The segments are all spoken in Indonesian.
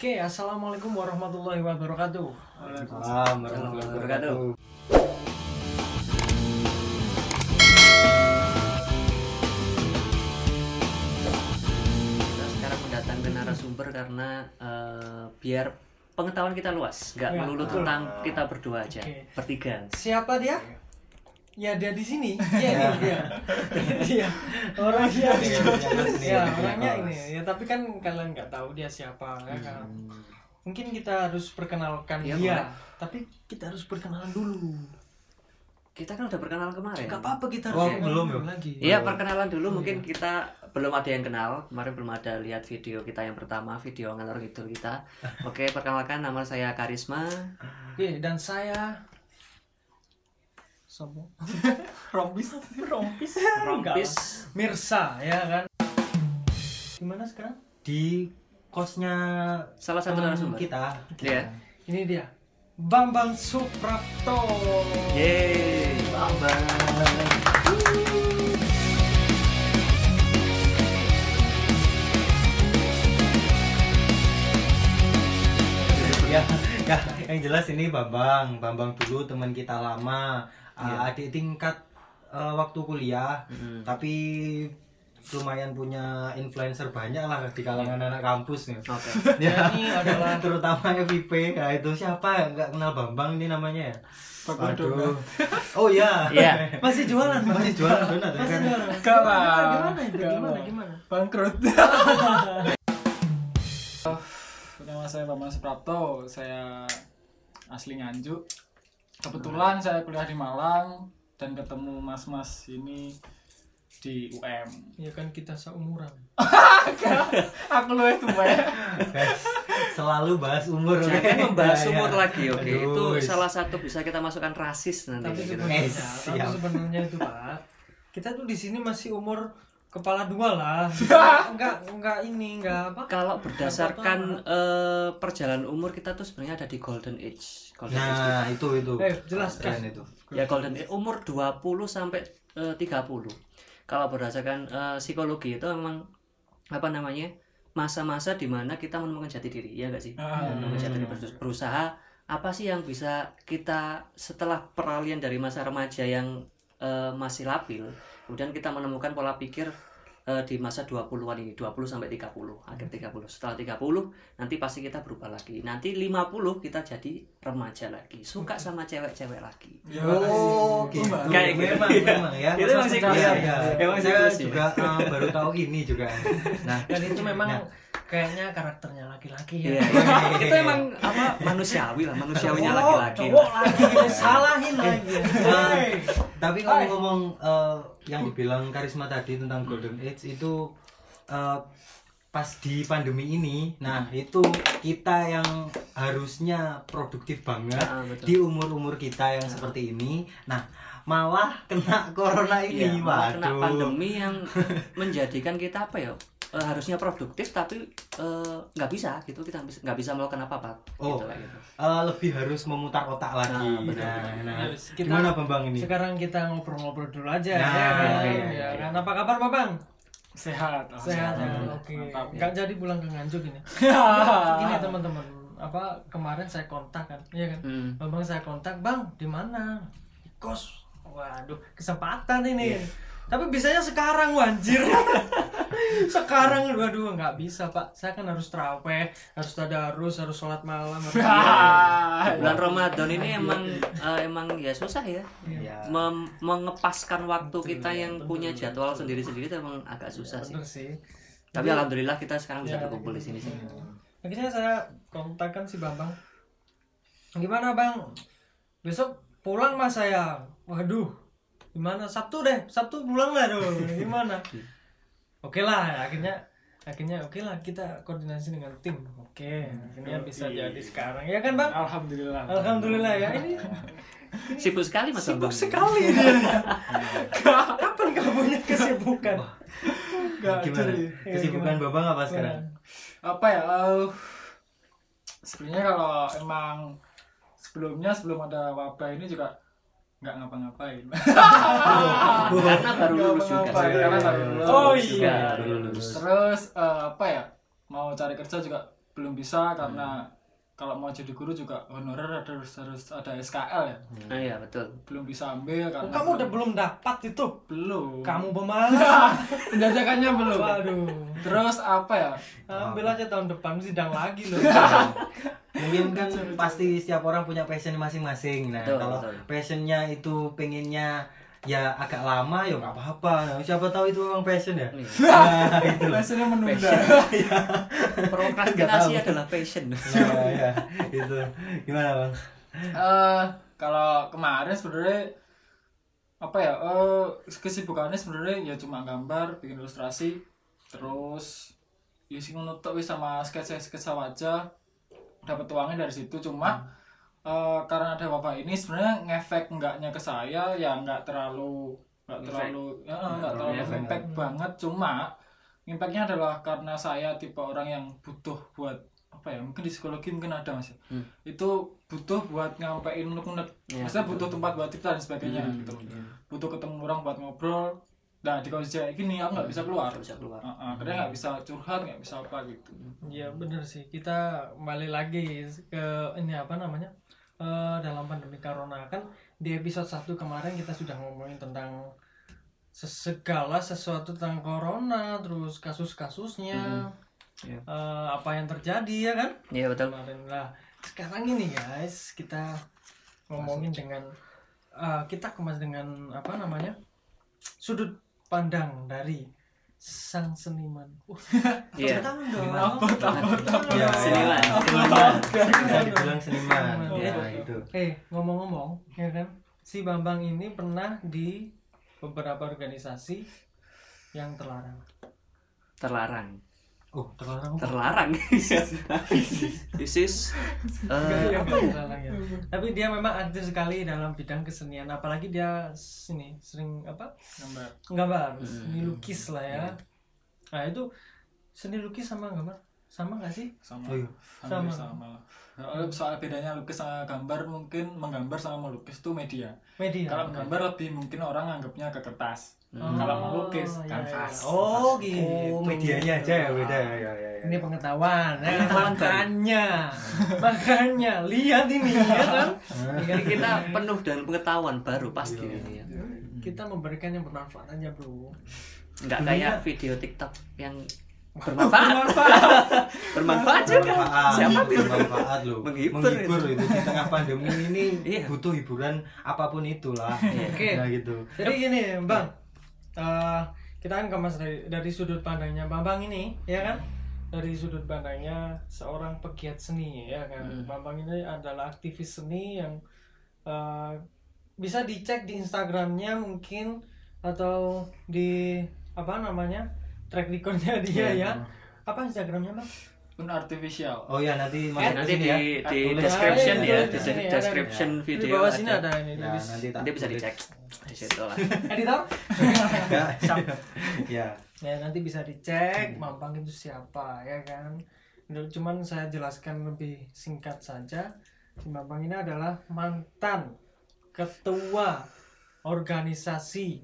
Oke, assalamualaikum warahmatullahi wabarakatuh. Waalaikumsalam warahmatullahi wabarakatuh. Kita sekarang mendatangkan narasumber karena eh, biar pengetahuan kita luas, nggak Ya, melulu tentang kita berdua aja, Oke. bertiga. Siapa dia? Ya dia di sini. Iya dia. Dia orangnya. Ya orangnya ini. Ya tapi kan kalian nggak tahu dia siapa ya kan. Mungkin kita harus perkenalkan Iya, dia. boleh. Tapi kita harus perkenalan dulu. Kita kan udah perkenalan kemarin. Gak apa-apa kita Oh, harus perkenalan belum ya? lagi. Iya perkenalan dulu mungkin kita belum ada yang kenal kemarin belum ada lihat video kita yang pertama video ngalor gitu kita oke perkenalkan nama saya Karisma Oke dan saya Sopo? Rompis. Rompis. Rompis Mirsa ya kan. Gimana sekarang? Di kosnya salah satu narasumber kita. Iya. Ini dia. Bambang Suprapto. Yeay Bambang. ya, ya, yang jelas ini Bambang, Bambang dulu teman kita lama, uh, Iya. adik tingkat uh, waktu kuliah, Mm-mm. tapi lumayan punya influencer banyak lah di kalangan anak kampus nih. oke Ya, Ini adalah terutama FIP, nah itu siapa yang nggak kenal Bambang ini namanya ya? Aduh. Oh iya. Iya. masih jualan? Masih jualan donat ya Masih kan? jualan. Enggak lah. Gimana itu? Enggak Gimana gimana? Bangkrut. Nama saya Bambang Suprapto, saya asli Nganjuk. Kebetulan saya kuliah di Malang dan ketemu mas-mas ini di UM. Ya kan kita seumuran. Aku lu itu ya. Guys, selalu bahas umur. jangan membahas Ya, ya. umur lagi oke Aduh, itu salah satu bisa kita masukkan rasis nanti Tapi gitu. sebenarnya, Eh, tapi sebenarnya itu Pak, kita tuh di sini masih umur kepala dua lah. enggak enggak ini enggak apa? kalau berdasarkan eh, perjalanan umur kita tuh sebenarnya ada di golden age golden age Nah, itu itu. Eh, jelaskan. Itu. ya golden age umur 20 sampai eh, 30 kalau berdasarkan eh, psikologi itu memang apa namanya masa-masa di mana kita menemukan jati diri ya enggak sih Ah, menemukan jati diri berus- berusaha apa sih yang bisa kita setelah peralihan dari masa remaja yang eh, masih labil kemudian kita menemukan pola pikir eh, di masa 20-an ini 20 sampai 30 akhir 30 setelah 30 nanti pasti kita berubah lagi nanti 50 kita jadi remaja lagi suka sama cewek-cewek lagi Ya, Oh, gitu. Kayak gitu. memang, Iya. memang ya. Itu siklus ya. ya. ya. Emang Saya ya. juga uh, baru tahu gini juga. Nah, Dan itu memang Nah. Kayaknya karakternya laki-laki ya. Iya, iya. itu emang apa manusiawi lah manusiawinya laki-laki Cowok lagi salahin lagi. Nah, tapi kalau ngomong uh, yang dibilang karisma tadi tentang golden age itu uh, pas di pandemi ini, nah itu kita yang harusnya produktif banget Ah, betul. di umur-umur kita yang seperti ini, nah malah kena corona Iya, ini, malah kena waduh. pandemi yang menjadikan kita apa ya eh, harusnya produktif tapi eh, nggak bisa gitu kita bisa- nggak bisa melakukan apa apa Oh. gitu, gitu. Uh, lebih harus memutar otak lagi. Nah, betul, Nah, betul. nah, kita- gimana Bambang ini? Sekarang kita ngobrol-ngobrol dulu aja Nah, ya kan. iya, Ya iya. kan. Apa kabar, Babang? Sehat. Sehat ya. Alhamdulillah. Oke. Mantap. Enggak jadi pulang ke Nganjuk ini. Gini teman-teman, apa kemarin saya kontak kan, iya kan? Hmm. Bambang saya kontak, Bang, di mana? Di kos. Waduh, kesempatan ini. Iya. Tapi bisanya sekarang wanjir. sekarang waduh nggak bisa pak. Saya kan harus terawih harus tadarus harus sholat malam harus bulan Ramadan ini emang eh, emang ya susah ya. Ya. Mem- mengepaskan waktu Betul, kita yang betul, punya betul, jadwal sendiri-sendiri itu emang agak susah sih. Bener sih. Tapi alhamdulillah kita sekarang bisa Ya, berkumpul di sini sih. akhirnya saya kontakkan si Bambang. Gimana bang? Besok pulang mas saya. Waduh gimana? Sabtu deh Sabtu pulang lah dong. Gimana? Oke lah akhirnya akhirnya oke lah kita koordinasi dengan tim. Oke akhirnya bisa Oke. jadi sekarang. Ya kan bang? Alhamdulillah. alhamdulillah ya. Ini sibuk sekali mas sibuk sekali dia. Kapan kamu punya kesibukan? Enggak, Gimana? jadi. Kesibukan Babang apa sekarang? apa ya eh, sebenarnya kalau emang sebelumnya sebelum ada wabah ini juga nggak ngapa-ngapain. Karena baru lulus juga karena baru lulus. Oh, Juga iya. baru lulus. Terus eh, apa ya? Mau cari kerja juga belum bisa karena kalau mau jadi guru juga honorer harus harus ada SKL ya? Nah, iya betul. belum bisa ambil Oh, karena kamu udah belum dapat itu? Belum. Kamu pemalas. Penjajakannya belum. Waduh. Terus apa ya? Ambil aja tahun depan sidang lagi loh. Mungkin kan pasti setiap orang punya passion masing-masing. Nah Betul, kalau betul. passionnya itu pengennya ya agak lama ya nggak apa-apa. Siapa tahu itu memang passion ya? Nah, itu biasanya menunda. Prokrastinasi adalah passion. nah, ya, itu. Gimana bang Eh, kalau kemarin sebenarnya apa ya eh kesibukannya sebenarnya ya cuma gambar bikin ilustrasi terus ya sih wis sama sketsa sketsa wajah dapat uangnya dari situ cuma eh, karena ada bapak ini sebenarnya ngefek enggaknya ke saya ya nggak terlalu nggak Ngefek. terlalu ya, nggak terlalu terlalu ngefek. impact banget cuma impactnya adalah karena saya tipe orang yang butuh buat apa ya mungkin di psikologi mungkin ada mas ya. Hmm. itu butuh buat nyampein unek-unek Ya, maksudnya butuh tempat buat cerita dan sebagainya Hmm, gitu iya. butuh ketemu orang buat ngobrol nah di kondisi kayak gini aku nggak bisa keluar Nggak bisa keluar. Heeh, karena nggak bisa curhat nggak bisa apa gitu Iya bener sih kita kembali lagi ke ini apa namanya Eh, dalam pandemi corona kan di episode 1 kemarin kita sudah ngomongin tentang segala sesuatu tentang corona terus kasus-kasusnya Iya. eh, apa yang terjadi ya kan Iya betul. kemarin lah sekarang ini guys kita ngomongin dengan eh, kita kemas dengan apa namanya sudut pandang dari sang seniman. Iya. tangan dong. Ya, Seniman. bisa dibilang seniman Seniman. ya itu Eh ngomong-ngomong ya kan si Bambang ini pernah di beberapa organisasi yang terlarang. Terlarang. Oh terlarang apa? Terlarang. This is eh, nggak terlarang ya. Tapi dia memang aktif sekali dalam bidang kesenian. Apalagi dia sini sering apa gambar gambar Hmm. seni lukis lah ya nah itu seni lukis sama gambar sama gak sih sama Oh, iya. hampir Sama. sama lah soal bedanya lukis sama gambar mungkin menggambar sama melukis itu media media kalau menggambar lebih mungkin orang anggapnya ke kertas Oh, kalau melukis iya, kanvas iya. oh gitu oh medianya aja ya beda ya ya ya, ya. ini pengetahuan ya, Pengetahuan baru. makanya makanya lihat ini ya kan Jadi kita penuh dengan pengetahuan baru pasti ini ya. kita memberikan yang bermanfaat aja bro Nggak kayak video TikTok yang bermanfaat. bermanfaat juga. bermanfaat Siapa bilang? bermanfaat loh Menghibur menghibur itu di tengah pandemi ini Iya. butuh hiburan apa pun itulah Oke. nah gitu jadi gini bang Eh, kita kan kemas dari, dari sudut pandangnya. Bambang ini ya kan? Dari sudut pandangnya seorang pegiat seni ya kan? Hmm. Bambang ini adalah aktivis seni yang eh, bisa dicek di Instagramnya mungkin atau di apa namanya track recordnya dia Iya. ya. apa Instagramnya bang pun artificial. Oh ya nanti nanti di, ya. di description Ya, ya, ya, di di sini ada. description di video bawah sini ada. ada ini ya nanti Nanti bisa dicek. Di situ lah. editor? Ya ya ya nanti bisa dicek Mampang itu siapa ya kan? Cuman saya jelaskan lebih singkat saja. Si Mampang ini adalah mantan ketua organisasi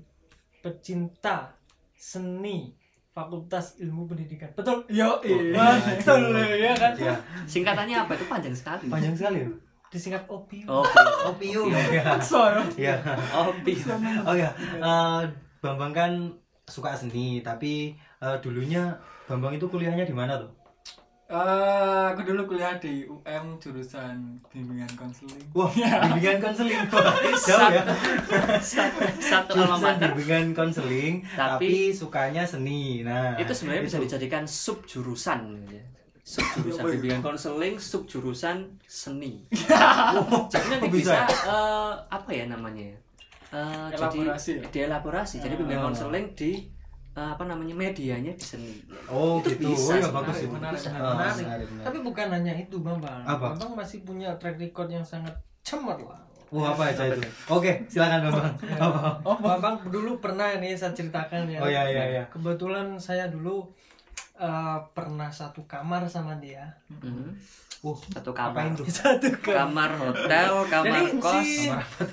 pecinta seni Fakultas Ilmu Pendidikan. Betul. Yo betul. ya kan? Ya Singkatannya apa? Itu panjang sekali. panjang sekali ya disingkat OPI Oh, opium. Ya ya oh, oh ya eh, Bambang kan suka seni tapi eh, dulunya Bambang itu kuliahnya di mana tuh Eh, aku dulu kuliah di UM jurusan bimbingan konseling Wah, bimbingan konseling. Jauh ya. Satu, satu alma Jurusan mater. bimbingan konseling, tapi, Tapi- sukanya seni. Nah, Itu sebenarnya bisa dijadikan sub jurusan. ya. Sub jurusan bimbingan konseling, sub jurusan seni. Jadi nanti bisa, bisa. eh, apa ya namanya? ya? Eh, Elaborasi ya? jadi dielaborasi. Jadi bimbingan konseling di eh, apa namanya medianya di seni. Oh, Itu gitu. bisa oh, ya sih, bagus itu. menarik, menarik, Ah, menarik. menarik, menarik. tapi bukan hanya itu Bambang Apa? Bambang masih punya track record yang sangat cemerlang Wah, apa aja itu? Oke, silakan Bambang. Apa? Oh, Bambang dulu pernah ini saya ceritakan ya. Oh, iya, iya, iya. Kebetulan saya dulu eh, pernah satu kamar sama dia. Mhm. Uh, Satu kamar. tuh? Satu kamar. Kamar hotel, kamar Jadi kos. si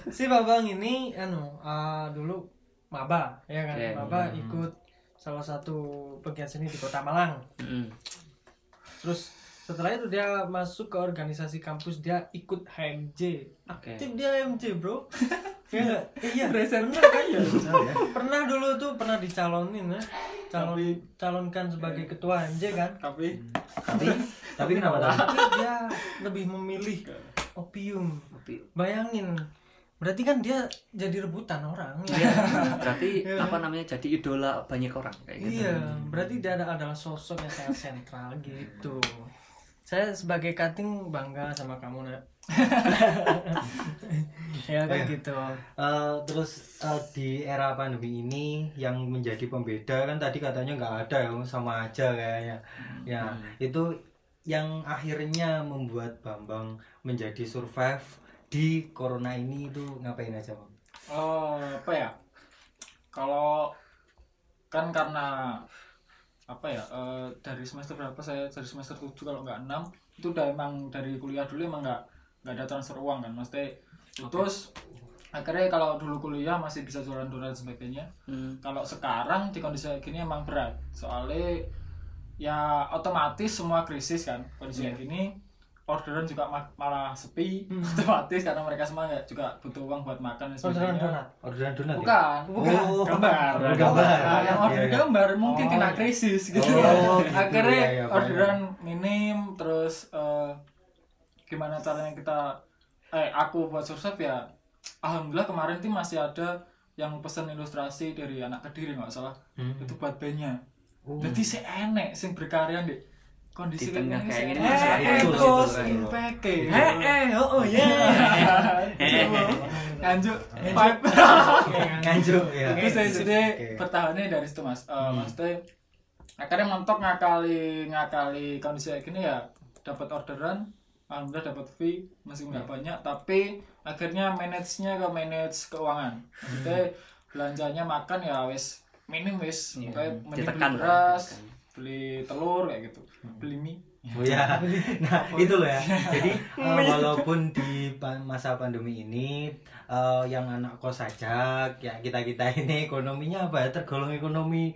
si Bambang ini anu eh, dulu maba ya kan. Iya. Maba ikut salah satu pegiat seni di Kota Malang. Mhm. Terus setelah itu dia masuk ke organisasi kampus dia ikut HMJ Oke. aktif dia HMJ bro. Ya iya. Presenter pernah kaya. pernah dulu tuh pernah dicalonin ya. Calon Tapi- calonkan sebagai ketua HMJ kan? Tapi tapi tapi kenapa tadi tapi dia lebih memilih opium. Tapi bayangin berarti kan dia jadi rebutan orang ya Iya, berarti Iya. apa namanya jadi idola banyak orang kayak gitu. Iya, berarti dia ada- adalah sosok yang sangat sentral gitu. Saya sebagai cutting bangga sama kamu nak. ya kan Iya. gitu. Eh, terus eh, di era pandemi ini yang menjadi pembeda kan tadi katanya nggak ada ya sama aja kayaknya ya itu yang akhirnya membuat Bambang menjadi survive di corona ini itu ngapain aja bang? Oh, apa ya? Kalau kan karena apa ya? eh, dari semester berapa saya dari semester 7 kalau nggak 6 itu udah emang dari kuliah dulu emang nggak nggak ada transfer uang kan, Maksudnya terus akhirnya kalau dulu kuliah masih bisa jualan-jualan sebagainya. Hmm. Kalau sekarang di kondisi kayak gini emang berat. Soalnya ya otomatis semua krisis kan kondisi kayak gini orderan juga ma- malah sepi otomatis karena mereka semua nggak juga butuh uang buat makan dan Orderan sebagainya. donat. Orderan donat ya? Bukan, bukan. Oh, gambar. orderan gambar. Nah, yang order Iya, iya. gambar mungkin Oh, kena iya. krisis gitu. Oh, gitu. Akhirnya Iya, iya, orderan minim terus eh, gimana caranya kita eh aku buat survive ya alhamdulillah kemarin tuh masih ada yang pesan ilustrasi dari anak kediri nggak salah Hmm. itu buat bandnya Oh. jadi si enek sing berkarya di kondisi Di tengah kayak gini gini si masih ada itu, kos impeke Eh eh oh oh ya. Nganjuk vibe Nganjuk ya. terus dari situ Oke. bertahannya dari situ mas. Eh, maksudnya akhirnya mentok ngakali ngakali kondisi kayak gini ya. Dapat orderan alhamdulillah dapat fee masih nggak banyak tapi akhirnya manage nya ke manage keuangan. Maksudnya belanjanya makan ya wes minim wes Iya. kayak mending beli beras beli telur kayak gitu beli mie Oh ya, nah itu loh ya. Jadi eh, walaupun di masa pandemi ini eh, yang anak kos saja, ya kita kita ini ekonominya apa ya tergolong ekonomi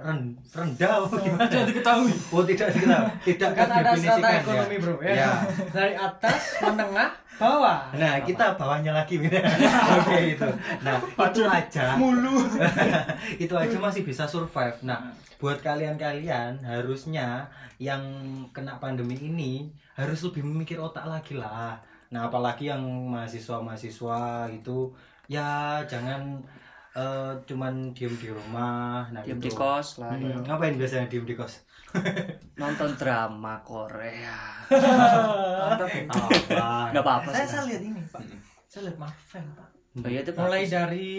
ren- rendah gimana? tidak diketahui Oh tidak tidak tidak Kan ada strata ya. ekonomi bro ya. Ya. Dari atas, menengah, bawah. Nah kita bawahnya lagi Oke itu. Nah itu aja. Mulu. itu aja masih bisa survive. Nah, buat kalian-kalian harusnya yang kena pandemi ini harus lebih memikir otak lagi lah. Nah, apalagi yang mahasiswa-mahasiswa itu ya jangan eh, cuman diem di rumah. Nah, Diam itu. di kos lah. ya. Hmm, ngapain biasanya diem di kos? Nonton drama Korea. mantap Apa? Enggak apa-apa Saya sih. saya lihat ini pak. Saya lihat Marvel pak. Oh, iya, itu Mulai bagus. dari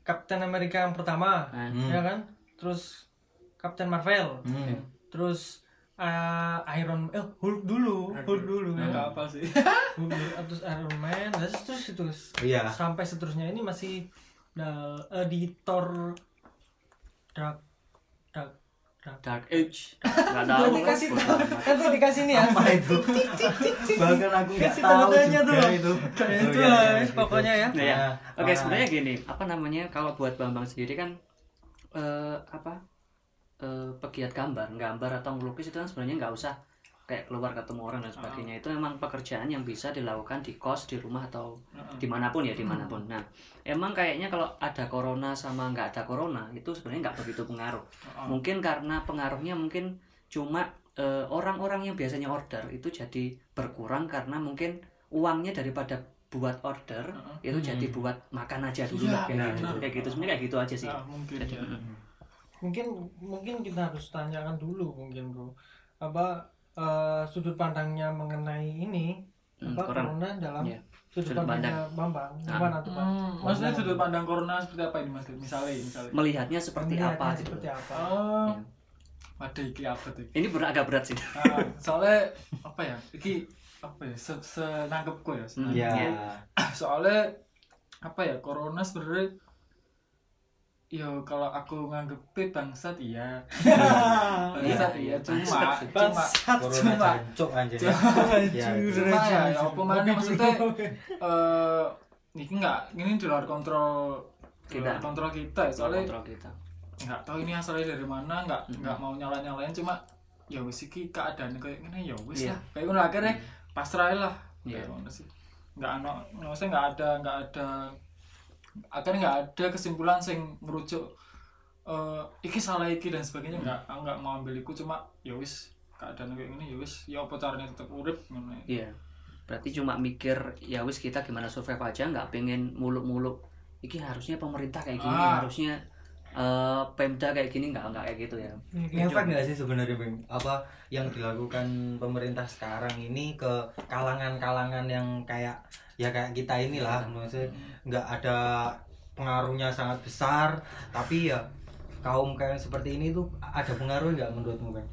Captain America yang pertama, Ah, Hmm. ya kan? Terus Captain Marvel, Hmm. terus eh, Iron eh Hulk dulu, Hulk dulu nggak ya. apa sih Hulk terus Iron Man, terus terus Iya. sampai seterusnya ini masih nah, eh, di Thor Dark Dark Dark Dark Age. Enggak tahu. Nanti dikasih tahu, nanti dikasih nih ya. Apa itu? Bahkan aku nggak Kasih tahu juga tuh. itu. Kayak itu iya, lah, iya, gitu. pokoknya ya. Nah, ya. Nah, Oke, sebenarnya gini, apa namanya kalau buat Bambang sendiri kan eh apa? eh pegiat gambar, gambar atau melukis itu kan sebenarnya nggak usah kayak keluar ketemu orang dan sebagainya. Itu memang pekerjaan yang bisa dilakukan di kos, di rumah atau di mana pun ya di mana pun. Nah, emang kayaknya kalau ada corona sama nggak ada corona itu sebenarnya nggak begitu pengaruh. Mungkin karena pengaruhnya mungkin cuma eh, orang-orang yang biasanya order itu jadi berkurang karena mungkin uangnya daripada buat order itu jadi buat makan aja dulu Iya, lah kayak gitu. benar. kayak gitu sebenarnya kayak gitu aja sih. Ah, mungkin Jadi, ya. Mungkin mungkin kita harus tanyakan dulu mungkin bro apa eh, sudut pandangnya mengenai ini Hmm, apa corona. corona dalam Iya. sudut Sudut pandangnya Bambang gimana tuh pak? Hmm, maksudnya sudut pandang corona seperti apa ini mas? Misalnya, misalnya. melihatnya seperti Melihatnya apa gitu. seperti apa? Oh, Ya. ada iki apa tuh? Ini berat agak berat sih. Nah, soalnya apa ya? Iki apa ya? Se senangkepku ya. Hmm. Ya. Iya. Soalnya apa ya? Corona sebenarnya Yo kalau aku nganggep bangsat iya. bangsat iya, Iya, cuma bangsat. cuma. Corona cuma jancuk anjir. Ya, cuma ya, apa mana maksudnya eh ini enggak ini di luar kontrol di luar kontrol kita ya, soalnya kontrol kita. nggak tahu ini asalnya dari mana nggak nggak mau nyala nyalain cuma ya wis iki keadaan kayak gini ya wis Iya. lah kayak ngono akhirnya pasrah ae lah Iya. kayak ngono sih nggak ano maksudnya nggak ada nggak ada akhirnya nggak ada kesimpulan sing merujuk eh iki salah iki dan sebagainya nggak aku nggak mau ambil iku cuma ya wis keadaan kayak gini ya wis ya apa caranya tetap urip ngono ya. Iya. Berarti cuma mikir ya wis kita gimana survive aja nggak pengen muluk-muluk iki harusnya pemerintah kayak gini, Ah. harusnya eh, Pemda kayak gini nggak nggak kayak gitu ya. ngefek nggak sih sebenarnya Bang? apa yang dilakukan pemerintah sekarang ini ke kalangan-kalangan yang kayak ya kayak kita inilah maksudnya nggak ada pengaruhnya sangat besar tapi ya kaum kayak seperti ini tuh ada pengaruh nggak menurutmu Bang?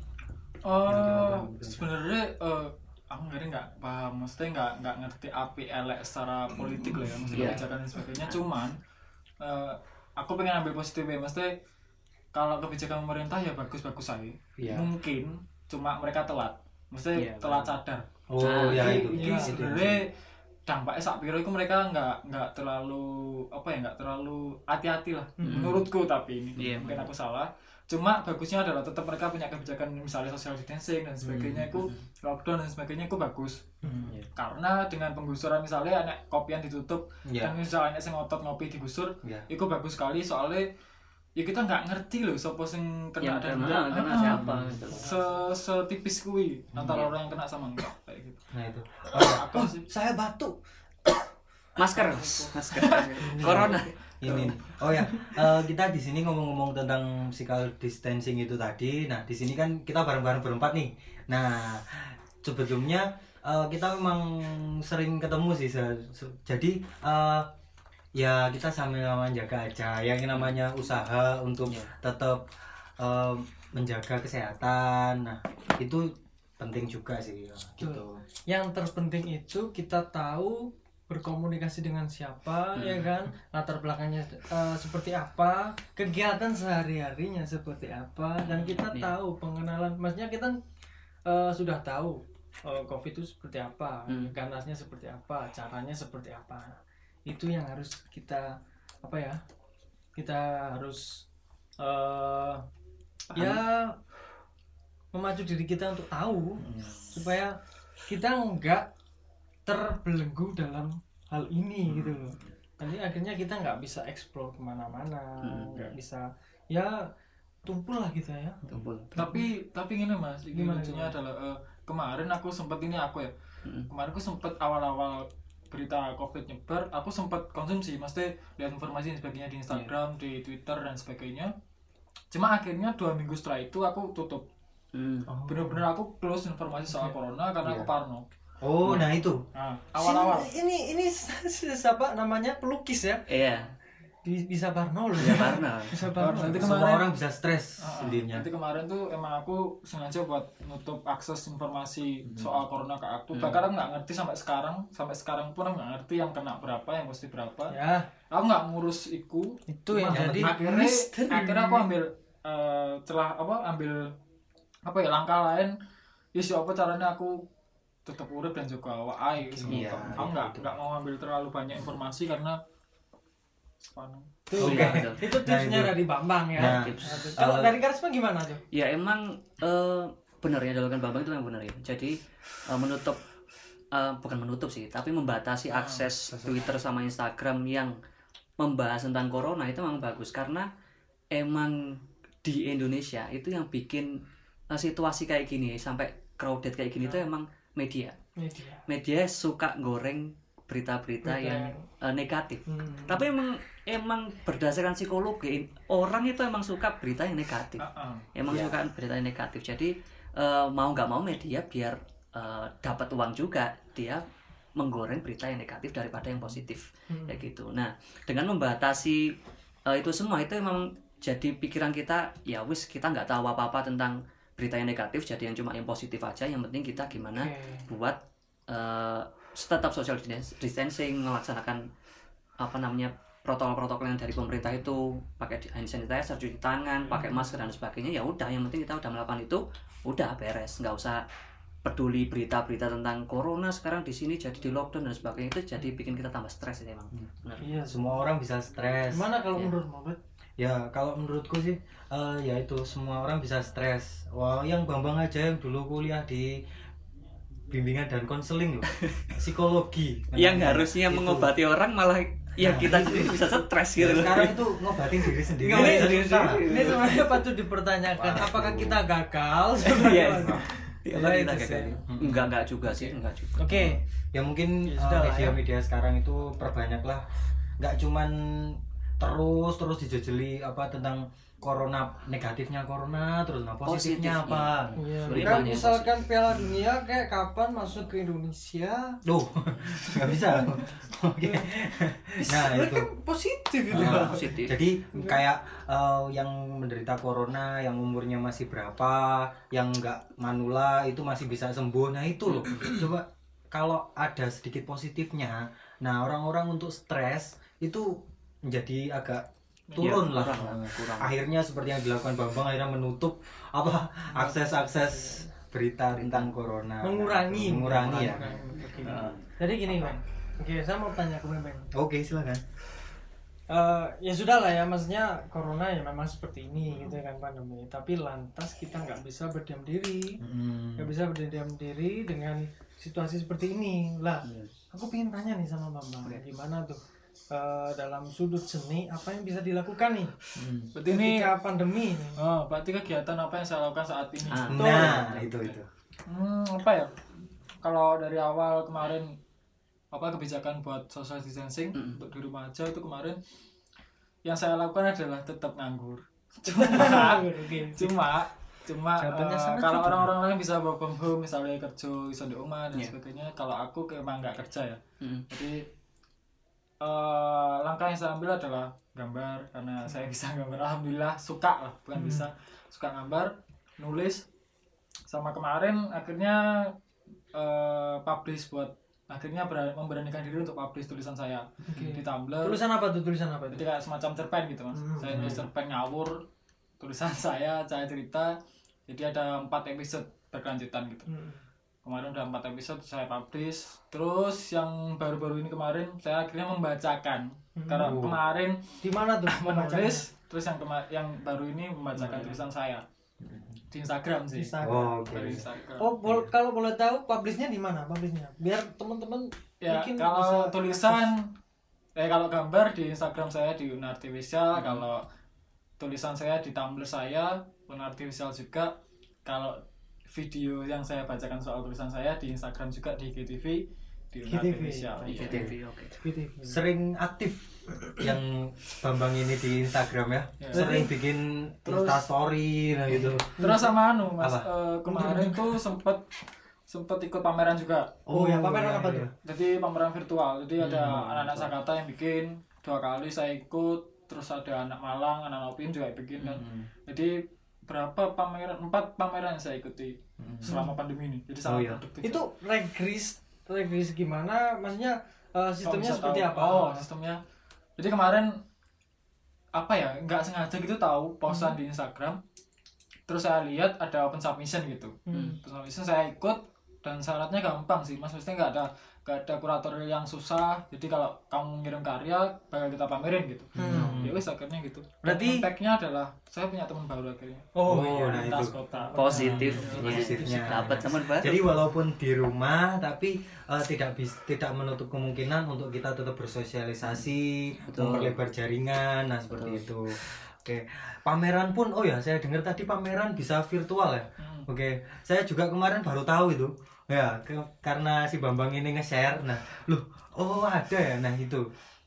Eh sebenarnya eh aku nggak nggak paham, maksudnya nggak nggak ngerti api elek secara politik lah ya, maksudnya Iya. kebijakan dan sebagainya. Cuman eh aku pengen ambil positifnya, maksudnya kalau kebijakan pemerintah ya bagus-bagus aja. Iya. Mungkin cuma mereka telat, maksudnya Iya, telat sadar. Oh Ah, ya Iki- itu. Iya, itu. sebenarnya dampaknya sak piro itu mereka nggak nggak terlalu apa ya nggak terlalu hati-hati lah menurutku tapi ini Iya, mungkin aku salah cuma bagusnya adalah tetap mereka punya kebijakan misalnya social distancing dan sebagainya itu lockdown dan sebagainya itu bagus Iya. karena dengan penggusuran misalnya anak kopian ditutup Iya. dan misalnya sing ngotot ngopi digusur Iya. itu bagus sekali soalnya ya kita nggak ngerti loh siapa sing kena Yang dan kena, enggak kena Ah, siapa gitu. se setipis kui antara Iya. orang yang kena sama enggak kayak gitu. Nah itu. aku sih? Saya batuk. Masker, masker. Corona. ini. Oh ya. Eh, kita di sini ngomong-ngomong tentang physical distancing itu tadi. Nah di sini kan kita bareng-bareng berempat nih. Nah sebelumnya eh, kita memang sering ketemu sih. Se- se- jadi eh, ya kita sambil menjaga aja. Yang namanya usaha untuk Iya. tetap eh, menjaga kesehatan. Nah itu penting juga sih ya, gitu. Yang terpenting itu kita tahu berkomunikasi dengan siapa ya kan? Latar belakangnya eh, seperti apa kegiatan sehari harinya seperti apa dan kita Iya. tahu pengenalan. Maksudnya kita eh, sudah tahu eh, covid itu seperti apa Hmm. ganasnya seperti apa caranya seperti apa. Itu yang harus kita apa ya kita harus eh ya memacu diri kita untuk tahu supaya kita nggak terbelenggu dalam hal ini gitu loh nanti akhirnya kita nggak bisa explore ke mana-mana Hmm. nggak bisa ya tumpul lah kita ya Tumpul. tapi tapi gini mas ini Gimana, lucunya gimana? adalah eh, kemarin aku sempat ini aku ya Mm. kemarin aku sempat awal-awal berita covid nyebar aku sempat konsumsi mesti lihat informasi dan sebagainya di Instagram di Twitter dan sebagainya cuma akhirnya dua minggu setelah itu aku tutup Hmm. bener-bener aku close informasi soal corona karena aku Iya. parno. Oh nah itu. Nah, awal-awal. ini ini siapa namanya? Pelukis ya? Iya, Bi- bisa Barno loh ya. Karena. bisa Barno. Nanti semua kemarin- orang bisa stres Ah, sendirinya. Nanti kemarin tuh emang aku sengaja buat nutup akses informasi Hmm. soal corona ke aku. Bahkan aku nggak ngerti sampai sekarang, sampai sekarang pun aku nggak ngerti yang kena berapa, yang pasti berapa. ya. Aku nggak ngurus iku. itu yang jadi akhirnya, akhirnya aku ambil eh, celah apa ambil apa ya langkah lain. Ya siapa caranya aku tetap urip dan juga awak ai wis Iya, ngono. Aku iya, nggak itu. nggak mau ambil terlalu banyak informasi karena. Tuh, Oke. ya. itu tipsnya Nah, dari Bambang ya Nah, tips. Nah, kalau eh, dari Karisma gimana tuh Ya emang eh benar ya dilakukan Bambang itu yang benar ya. Jadi eh, menutup eh, bukan menutup sih, tapi membatasi akses Twitter sama Instagram yang membahas tentang corona itu memang bagus karena emang di Indonesia itu yang bikin eh, situasi kayak gini sampai crowded kayak gini itu emang media. media Media suka goreng berita-berita Berita yang eh, negatif. Hmm. Tapi emang emang berdasarkan psikologi orang itu emang suka berita yang negatif Ah, ah. emang Iya. suka berita yang negatif jadi eh, mau nggak mau media biar eh, dapat uang juga dia menggoreng berita yang negatif daripada yang positif Hmm. ya gitu nah dengan membatasi eh, itu semua itu emang jadi pikiran kita ya wis kita nggak tahu apa apa tentang berita yang negatif jadi yang cuma yang positif aja yang penting kita gimana Oke. buat eh, tetap social distance- distancing melaksanakan apa namanya protokol-protokol yang dari pemerintah itu pakai hand sanitizer cuci tangan pakai masker dan sebagainya ya udah yang penting kita udah melakukan itu udah beres nggak usah peduli berita-berita tentang corona sekarang di sini jadi di lockdown dan sebagainya itu jadi bikin kita tambah stres ya emang. Benar. Iya semua orang bisa stres. Gimana kalau Iya. menurut Mabet ya kalau menurutku sih eh, ya itu semua orang bisa stres wah yang bambang aja yang dulu kuliah di bimbingan dan konseling loh psikologi yang Nah, harusnya itu. mengobati orang malah ya Nah, kita sendiri bisa stres Ya, gitu sekarang itu ngobatin diri sendiri Ngobatin aja diri sendiri. ini sebenarnya patut dipertanyakan apakah kita gagal Iya. Ya, kita itu gagal? sih. Enggak enggak juga sih, enggak juga. oke ya mungkin Ya eh, ya. media-media sekarang itu perbanyaklah nggak cuman terus terus dijejeli apa tentang corona negatifnya corona terus nah positifnya Positifnya. apa. Iya, Sebenarnya kan banyak misalkan Piala Dunia kayak kapan masuk ke Indonesia? tuh nggak bisa. Oke. Nah itu. kan positif itu. Nah, Positif. jadi kayak eh, yang menderita corona yang umurnya masih berapa yang nggak manula itu masih bisa sembuh. Nah itu loh. Coba kalau ada sedikit positifnya nah orang-orang untuk stres itu menjadi agak turun Iya, lah kurang kurang. akhirnya seperti yang dilakukan Bambang akhirnya menutup apa akses-akses berita tentang corona Mengurangi. mengurangi ya Oke. Nah, Jadi gini bang, oke saya mau tanya ke Bang. oke silakan Eh, ya sudah lah ya, maksudnya corona ya memang seperti ini gitu kan pandemi. Tapi lantas kita nggak bisa berdiam diri, nggak bisa berdiam diri dengan situasi seperti ini. Lah, aku pengen tanya nih sama Mama, gimana tuh eh, dalam sudut seni apa yang bisa dilakukan nih Mm. Berarti ini ketika pandemi ini? oh, berarti kegiatan apa yang saya lakukan saat ini? Ah. nah itu itu Hmm, apa ya? Kalau dari awal kemarin apa kebijakan buat social distancing Mm. untuk di rumah aja itu kemarin yang saya lakukan adalah tetap nganggur. Cuma cuma cuma sangat kalau orang-orang lain bisa work from home misalnya kerja iso di rumah dan Iya. sebagainya kalau aku ke- emang nggak kerja ya Mm. jadi eh, langkah yang saya ambil adalah gambar karena saya bisa gambar alhamdulillah suka lah bukan Hmm. bisa suka gambar nulis sama kemarin akhirnya eh, publish buat akhirnya berani- memberanikan diri untuk publish tulisan saya Oke. di Tumblr Tulisan apa tuh? Tulisan apa itu? jadi kayak semacam cerpen gitu mas Hmm. saya nulis cerpen ngawur tulisan saya saya cerita jadi ada empat episode berkelanjutan gitu Hmm. Kemarin udah empat episode saya publish. Terus yang baru-baru ini kemarin saya akhirnya membacakan. Hmm. karena kemarin Di mana tuh? menulis terus yang kema- yang baru ini membacakan tulisan saya. Di Instagram sih. Instagram. oh, oke. Dari Instagram. Oh, bol- kalau boleh tahu publishnya di mana? Publishnya. Biar teman-teman ya mungkin kalau bisa- tulisan eh kalau gambar di Instagram saya di Una Hmm. Kalau tulisan saya di Tumblr saya Una Artificial juga. Kalau video yang saya bacakan soal tulisan saya di Instagram juga di GTV di GTV. Artificial iya. Oke. Gitu. sering aktif yang Bambang ini di Instagram ya Ya. sering bikin Terus- Insta story nah gitu Terus sama anu Mas, eh, kemarin tuh sempet sempet ikut pameran juga. Oh, ya pameran iya, apa iya. tuh? Jadi pameran virtual. Jadi ada Hmm. anak-anak Sakata yang bikin dua kali saya ikut. Terus ada anak Malang, anak Nopin juga bikin kan. Hmm. Jadi berapa pameran? Empat pameran yang saya ikuti Hmm. selama pandemi ini. Jadi Oh, sangat iya. produktif. Itu regris regris gimana? Maksudnya Kalau sistemnya bisa seperti tahu. apa? Oh, sistemnya. Jadi kemarin apa ya? nggak sengaja gitu tahu posan di Instagram. Terus saya lihat ada open submission gitu. Hmm. Open submission saya ikut dan syaratnya gampang sih, Mas. Maksudnya nggak ada nggak ada kurator yang susah. Jadi kalau kamu ngirim karya bakal kita pamerin gitu. Hmm. Ya wis akhirnya gitu. Berarti- impactnya adalah saya punya teman baru akhirnya. Oh, Oh, iya. nah itu. kota. Positif. Positifnya. Dapat teman baru. Jadi walaupun di rumah tapi eh, tidak bis, tidak menutup kemungkinan untuk kita tetap bersosialisasi, Betul. memperlebar jaringan, nah seperti itu. Oke, pameran pun oh ya saya dengar tadi pameran bisa virtual ya. Hmm. Oke, saya juga kemarin baru tahu itu. Ya, ke- karena si Bambang ini nge-share. Nah, loh, oh ada ya. Nah, itu.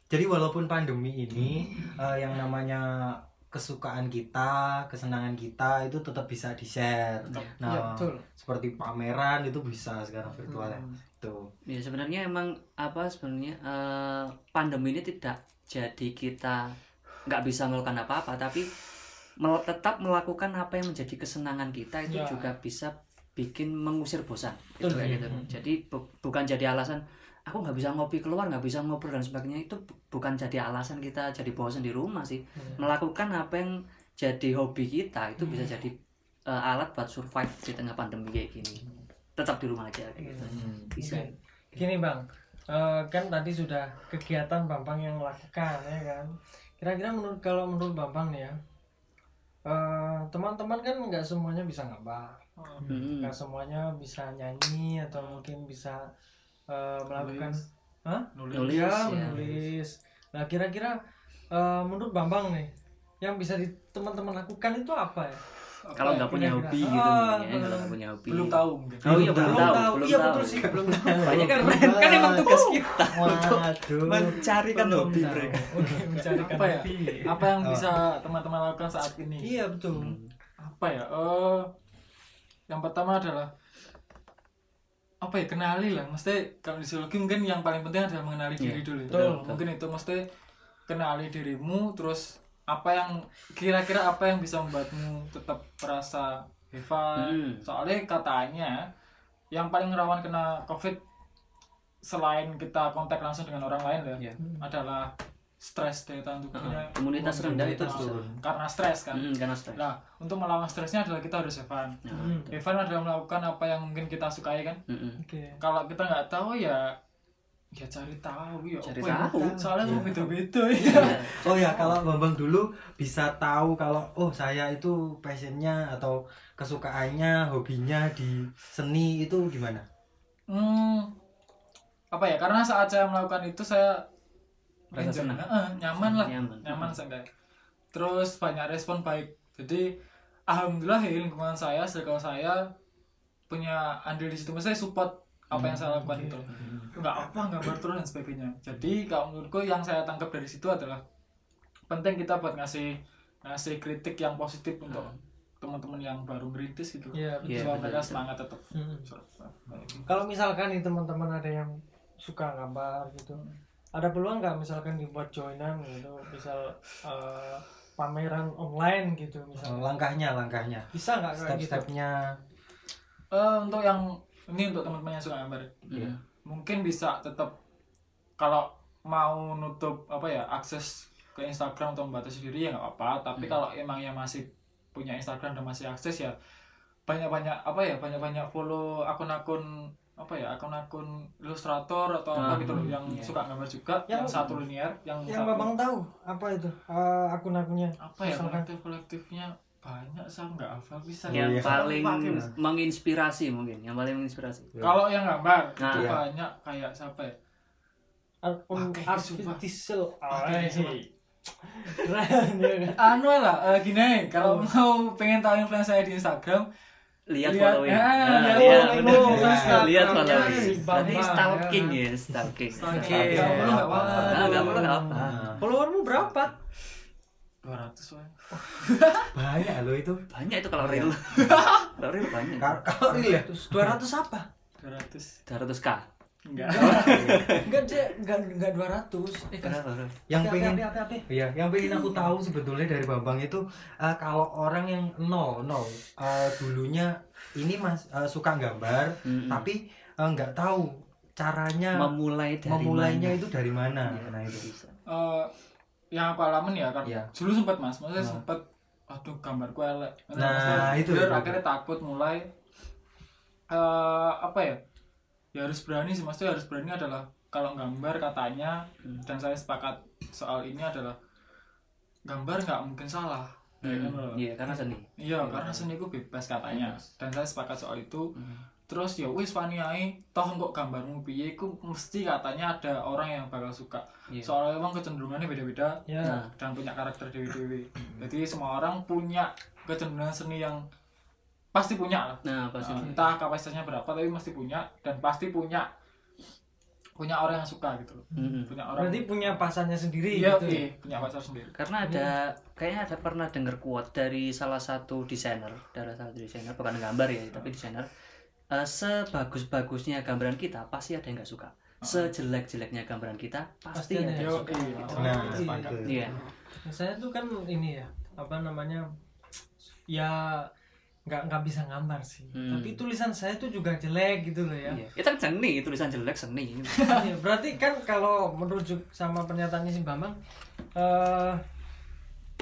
Jadi walaupun pandemi ini eh, yang namanya kesukaan kita, kesenangan kita itu tetap bisa di-share. Iya, Nah, betul. seperti pameran itu bisa sekarang virtual ya. Tuh. Ya sebenarnya emang apa sebenarnya eh, pandemi ini tidak jadi kita nggak bisa melakukan apa-apa tapi mel- tetap melakukan apa yang menjadi kesenangan kita itu Ya. juga bisa bikin mengusir bosan Betul, gitu, gitu. Jadi bu- bukan jadi alasan aku nggak bisa ngopi keluar nggak bisa ngobrol dan sebagainya itu bu- bukan jadi alasan kita jadi bosan di rumah sih Hmm. melakukan apa yang jadi hobi kita itu bisa jadi eh, alat buat survive di tengah pandemi kayak gini tetap di rumah aja kayak gitu Hmm. bisa Oke. Gini bang, eh, kan tadi sudah kegiatan Bambang yang lakukan ya kan. kira-kira menurut kalau menurut Bambang nih ya eh, teman-teman kan nggak semuanya bisa gambar Hmm. nggak semuanya bisa nyanyi atau mungkin bisa eh, melakukan Hah? nulis. Nulis, ya, ya. menulis. Nah kira-kira eh, menurut Bambang nih yang bisa di teman-teman lakukan itu apa ya? Kalau nggak punya hobi gitu Ah, mungkin ya, kalau nggak punya hobi. belum tahu mungkin. Oh iya belum tahu, belum iya tahu. betul sih belum tahu. Banyak kan kan emang tugas kita untuk mencarikan hobi mereka. Oke, mencarikan apa ya? apa yang Oh. bisa teman-teman lakukan saat ini? Iya betul. Hmm. apa ya? Eh yang pertama adalah apa ya kenali lah mesti kalau di psikologi mungkin yang paling penting adalah mengenali Iya, diri dulu ya. betul. mungkin itu mesti kenali dirimu terus apa yang kira-kira apa yang bisa membuatmu tetap merasa fun Hmm. soalnya katanya yang paling rawan kena covid selain kita kontak langsung dengan orang lain ya Iya. adalah stres daya tahan tubuhnya Heeh, imunitas rendah itu Nah, turun. karena stres kan Hmm, karena stres. Nah, untuk melawan stresnya adalah kita harus Hmm. Have fun adalah melakukan apa yang mungkin kita sukai kan. mm-mm. oke Kalau kita nggak tahu ya ya cari tahu ya. Cari apa ya? tahu. Soalnya Iya. mau beda-beda ya. Iya. Oh ya, kalau Bambang dulu bisa tahu kalau oh saya itu passionnya atau kesukaannya, hobinya di seni itu gimana? Hmm, apa ya? Karena saat saya melakukan itu saya Rasa enjoy. senang. Heeh, nyaman lah, Nyaman. nyaman seenggaknya. Terus banyak respon baik. Jadi alhamdulillah ya lingkungan saya, circle saya punya andil di situ. Maksudnya support apa yang saya lakukan itu. nggak apa gambar terus dan sebagainya jadi kalau menurutku yang saya tangkap dari situ adalah penting kita buat ngasih ngasih kritik yang positif untuk teman-teman yang baru merintis gitu Iya, supaya betul, mereka betul. semangat tetap Hmm. Gitu. Kalau misalkan nih teman-teman ada yang suka gambar gitu, ada peluang nggak misalkan dibuat joinan gitu, misal eh, pameran online gitu Oh, misalnya. langkahnya, langkahnya. Bisa nggak kayak gitu? Step-stepnya. Eh, untuk yang ini untuk teman-teman yang suka gambar Iya. mungkin bisa tetap kalau mau nutup apa ya akses ke Instagram atau membatasi diri ya nggak apa-apa tapi kalau emang yang masih punya Instagram dan masih akses ya banyak-banyak apa ya banyak-banyak follow akun-akun apa ya akun-akun ilustrator atau apa Ah, gitu loh yang iya. suka gambar juga yang, Yang- satu linear yang, Yang satu babang tahu apa itu Eh, akun-akunnya? apa ya kolektif kolektifnya banyak saya nggak hafal bisa yang iya. paling menginspirasi mungkin yang paling menginspirasi kalau yang gambar Nah. itu Iya. banyak kayak siapa ya artificial. Pakai, Ah, sumpah. Keren ya kan? anu lah eh, gini kalau Oh. mau pengen tahu influence saya di Instagram lihat following Nah, lihat lihat following. Oh, lihat following si berarti Bambang, stalking ya. ya stalking Stalking. Stalking. Nggak perlu, nggak apa-apa. Ah, nggak perlu nggak apa Followermu berapa? 200 wah. banyak loh itu. banyak itu kalau real kalau real banyak Kalau real ya? Terus 200 apa? 200 200 k enggak Enggak, Cek. Enggak enggak 200. Eh, kan. Bro? Yang Apa, pengen? Iya, yang pengen aku tahu sebetulnya dari Bambang itu eh, kalau orang yang nol nol eh, dulunya ini mas eh, suka gambar, Mm-mm. tapi eh, nggak tahu caranya memulai dari memulainya mana? itu dari mana. Iya, Nah itu. bisa. Eh, yang aku alamin ya kan Iya. dulu sempat mas maksudnya Nah. sempat aduh gambarku elek Nah, Maksudnya, itu, biar itu. akhirnya takut mulai eh apa ya ya harus berani sih maksudnya harus berani adalah kalau gambar katanya Hmm. dan saya sepakat soal ini adalah gambar nggak mungkin salah Ya kan, loh. Iya, karena seni. Iya, karena seni ku bebas katanya. Bebas. Dan saya sepakat soal itu. Hmm. Terus ya wis wani ae, toh kok gambarmu piye iku mesti katanya ada orang yang bakal suka. Iya. Soalnya emang kecenderungannya beda-beda Ya. Dan punya karakter dewi-dewi. Jadi semua orang punya kecenderungan seni yang pasti punya lah. nah pasti. Nah, entah kapasitasnya berapa tapi pasti punya dan pasti punya punya orang yang suka gitu loh. Mm-mm. Punya orang Berarti punya pasannya sendiri iya, gitu. iya, punya pacar sendiri. Karena ada kayaknya ada pernah dengar quote dari salah satu desainer, dari salah satu desainer bukan gambar ya, tapi desainer. Eh, sebagus-bagusnya gambaran kita pasti ada yang nggak suka. Sejelek-jeleknya gambaran kita pasti Pasti ada yang suka. iya. Nah, Iya. sepakat. Iya. Nah, saya tuh kan ini ya, apa namanya? Ya nggak nggak bisa gambar sih. Hmm. Tapi tulisan saya tuh juga jelek gitu loh ya. Iya. Itu kan seni, tulisan jelek seni. Iya, berarti kan kalau merujuk sama pernyataannya si Bambang eh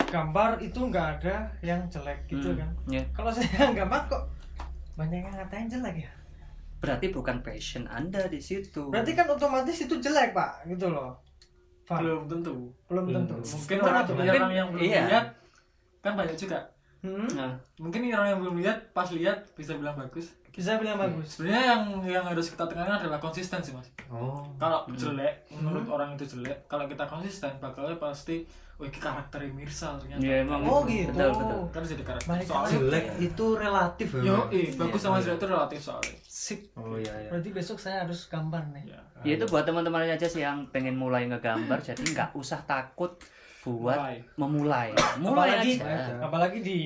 gambar itu nggak ada yang jelek gitu Hmm, kan. iya. Kalau saya gambar kok banyak yang ngatain jelek ya. Berarti bukan passion Anda di situ. Berarti kan otomatis itu jelek, Pak, gitu loh. Pak, belum tentu belum tentu. mungkin orang? Mungkin- orang yang belum iya. lihat kan banyak juga Hmm? Nah, mungkin orang yang belum lihat pas lihat bisa bilang bagus. Bisa bilang bagus. sebenarnya yang yang harus kita tekankan adalah konsisten sih mas. Oh. Kalau jelek menurut orang itu jelek kalau kita konsisten bakalnya pasti ini karakter Mirsal ternyata. Iya, emang. Oh gitu. Betul, betul. kan jadi karakter Balik soalnya. jelek itu relatif ya yo eh bagus sama jelek itu relatif soalnya. Sip. oh iya iya. Berarti besok saya harus gambar nih. ya Ya itu buat teman-teman aja sih yang pengen mulai ngegambar, jadi nggak usah takut buat Mulai. memulai. Mulai apalagi aja. apalagi di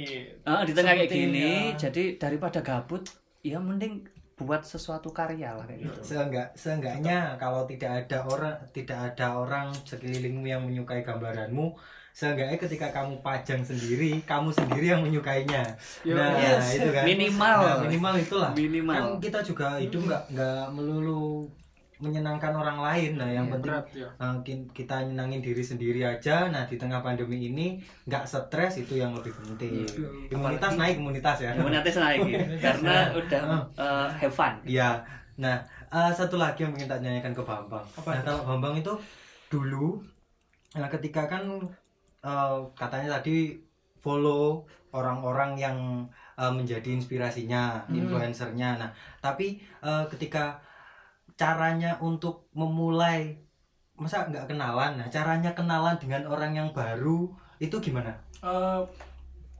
Ah, di tengah kayak gini, ya. jadi daripada gabut, ya mending buat sesuatu karya lah kayak gitu. Seenggak, seenggaknya kalau tidak ada orang tidak ada orang sekelilingmu yang menyukai gambaranmu seenggaknya ketika kamu pajang sendiri kamu sendiri yang menyukainya Yo, nah yes. itu kan Minimal. Nah, minimal itulah Minimal. kan kita juga hidup nggak nggak melulu menyenangkan orang lain nah yang penting berat ya uh, kita nyenangin diri sendiri aja nah di tengah pandemi ini nggak stres itu yang lebih penting imunitas naik imunitas ya Imunitas naik gitu. karena udah eh, have fun. Iya. Nah, eh, satu lagi yang ingin tak tanyakan ke Bambang. Apa nah, itu? kalau Bambang itu dulu nah ketika kan eh, katanya tadi follow orang-orang yang eh, menjadi inspirasinya, Hmm. influencernya. Nah, tapi eh, ketika caranya untuk memulai masa nggak kenalan nah caranya kenalan dengan orang yang baru itu gimana Eh,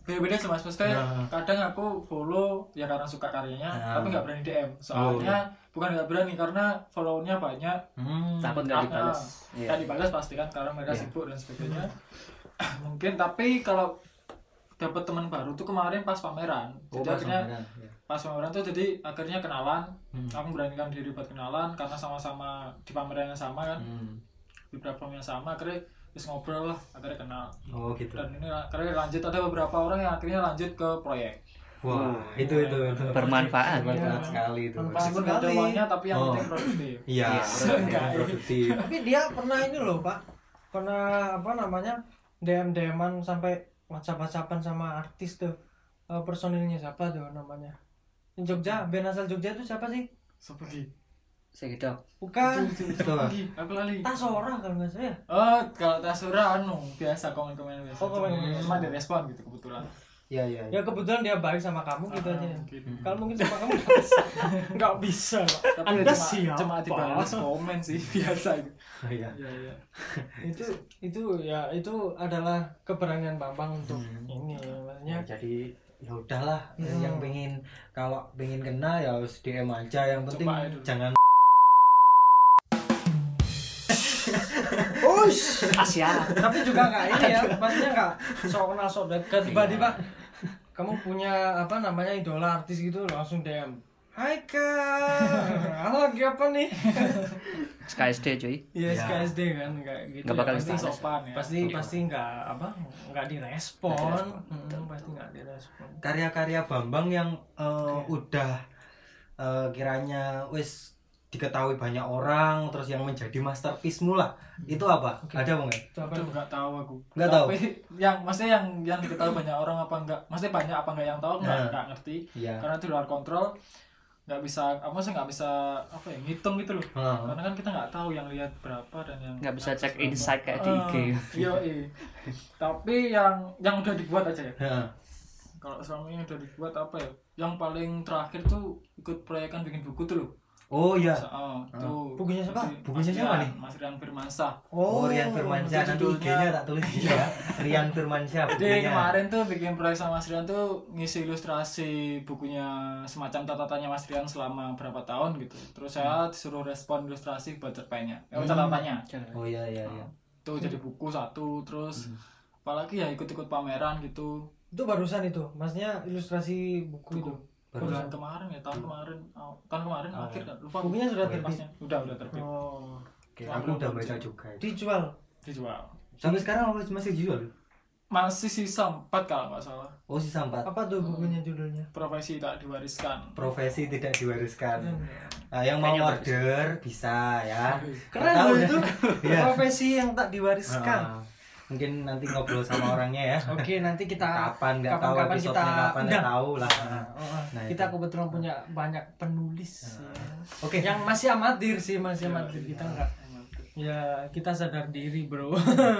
beda-beda sih mas maksudnya Nah. kadang aku follow ya karena suka karyanya Nah. tapi nggak berani DM soalnya bukan nggak berani karena follownya banyak hmm. Takut nggak Ah, dibalas. ah. Iya. nggak dibalas pasti kan karena mereka Iya. sibuk dan sebagainya mungkin tapi kalau dapat teman baru tuh kemarin pas pameran Oh, jadi pas akhirnya pameran. Pas pameran tuh jadi akhirnya kenalan Hmm. aku beranikan diri buat kenalan karena sama-sama di pameran yang sama kan Hmm. di platform yang sama akhirnya terus ngobrol lah akhirnya kenal oh gitu dan ini akhirnya lanjut ada beberapa orang yang akhirnya lanjut ke proyek Wah, itu itu itu Bermanfaat. Bermanfaat Iya. sekali itu. Bermanfaat. meskipun nggak ada uangnya tapi yang Oh. penting produktif Iya, Enggak. produktif. tapi dia pernah ini loh pak pernah apa namanya dm dman sampai whatsapp whatsappan sama artis tuh Eh, personilnya siapa tuh namanya Jogja band asal Jogja itu siapa sih seperti Saya gitu. bukan apa? aku lali Tasora kalau nggak salah ya oh kalau Tasura anu biasa komen-komen biasa Oh, komen-komen. cuma direspon gitu kebetulan Iya, iya. ya kebetulan dia baik sama kamu gitu Ah, aja mungkin. kalau mungkin sama kamu nggak bisa nggak bisa Pak. tapi anda cuma, siapa cuma dibalas komen sih biasa gitu Iya. iya iya itu itu ya itu adalah keberanian Bambang untuk Hmm. ini maksudnya Ya, jadi ya udahlah Hmm. yang pengen kalau pengen kenal ya harus DM aja yang penting jangan Ush. Asia. tapi juga nggak ini ya maksudnya nggak sok kenal sok dekat tiba-tiba kamu punya apa namanya idola artis gitu langsung DM Hai kak. Lagi apa nih? SKSD cuy. Iya Ya. SKSD kan kayak gitu. Nggak bakal ya, pasti sopan ya. Pasti pasti nggak apa nggak direspon. Nggak direspon, Hmm, pasti nggak direspon. Karya-karya Bambang yang eh, udah eh, kiranya wis diketahui banyak orang terus yang menjadi masterpiece-mu lah. Itu apa? Oke. ada nggak? Itu apa? Nggak tahu aku. Nggak tahu? tapi yang maksudnya yang yang diketahui banyak orang apa enggak maksudnya banyak apa enggak yang tahu? Nggak Nah. nggak ngerti. Iya. karena itu luar kontrol nggak bisa apa sih nggak bisa apa ya ngitung gitu loh Heeh. karena kan kita nggak tahu yang lihat berapa dan yang Nggak bisa cek berapa. insight kayak di IG. Ah, iya iya tapi yang yang udah dibuat aja ya Heeh. kalau selama ini udah dibuat apa ya yang paling terakhir tuh ikut proyekan bikin buku tuh loh oh iya oh, tuh Bukunya siapa? Jadi, Bukunya siapa nih? Mas Rian Firmansyah Oh, Rian Firmansyah itu nanti judulnya- IG-nya tak tulis juga ya. Rian Firmansyah Jadi bukunya. kemarin tuh bikin proyek sama Mas Rian tuh ngisi ilustrasi bukunya semacam catatannya Mas Rian selama berapa tahun gitu. Terus saya disuruh respon ilustrasi buat cerpennya, eh, Hmm. catatannya. Oh iya iya iya. Tuh jadi buku satu, terus apalagi ya ikut-ikut pameran gitu. itu barusan itu maksudnya ilustrasi buku itu Bulan kemarin ya tahun kemarin, oh, tahun kemarin akhir kan lupa. Bukunya sudah Proyek terbit? pasnya. Udah udah terbit. oh Oke, aku udah baca juga. itu. dijual Dijual. Sampai sekarang masih masih dijual. Masih sisa 4 kalau nggak salah. Oh sisa empat. apa tuh bukunya judulnya Profesi tak diwariskan. Profesi tidak diwariskan. Keren. Nah, yang mau Kayaknya order bisa ya. keren loh itu Iya. profesi yang tak diwariskan Ah, mungkin nanti ngobrol sama orangnya ya. oke nanti kita Kapan nggak tahu episode kita kapan nggak undang. tahu lah. Oh, Nah, kita itu. kebetulan punya banyak penulis ya. Oke. yang masih amatir sih masih amatir kita nggak ya kita sadar diri bro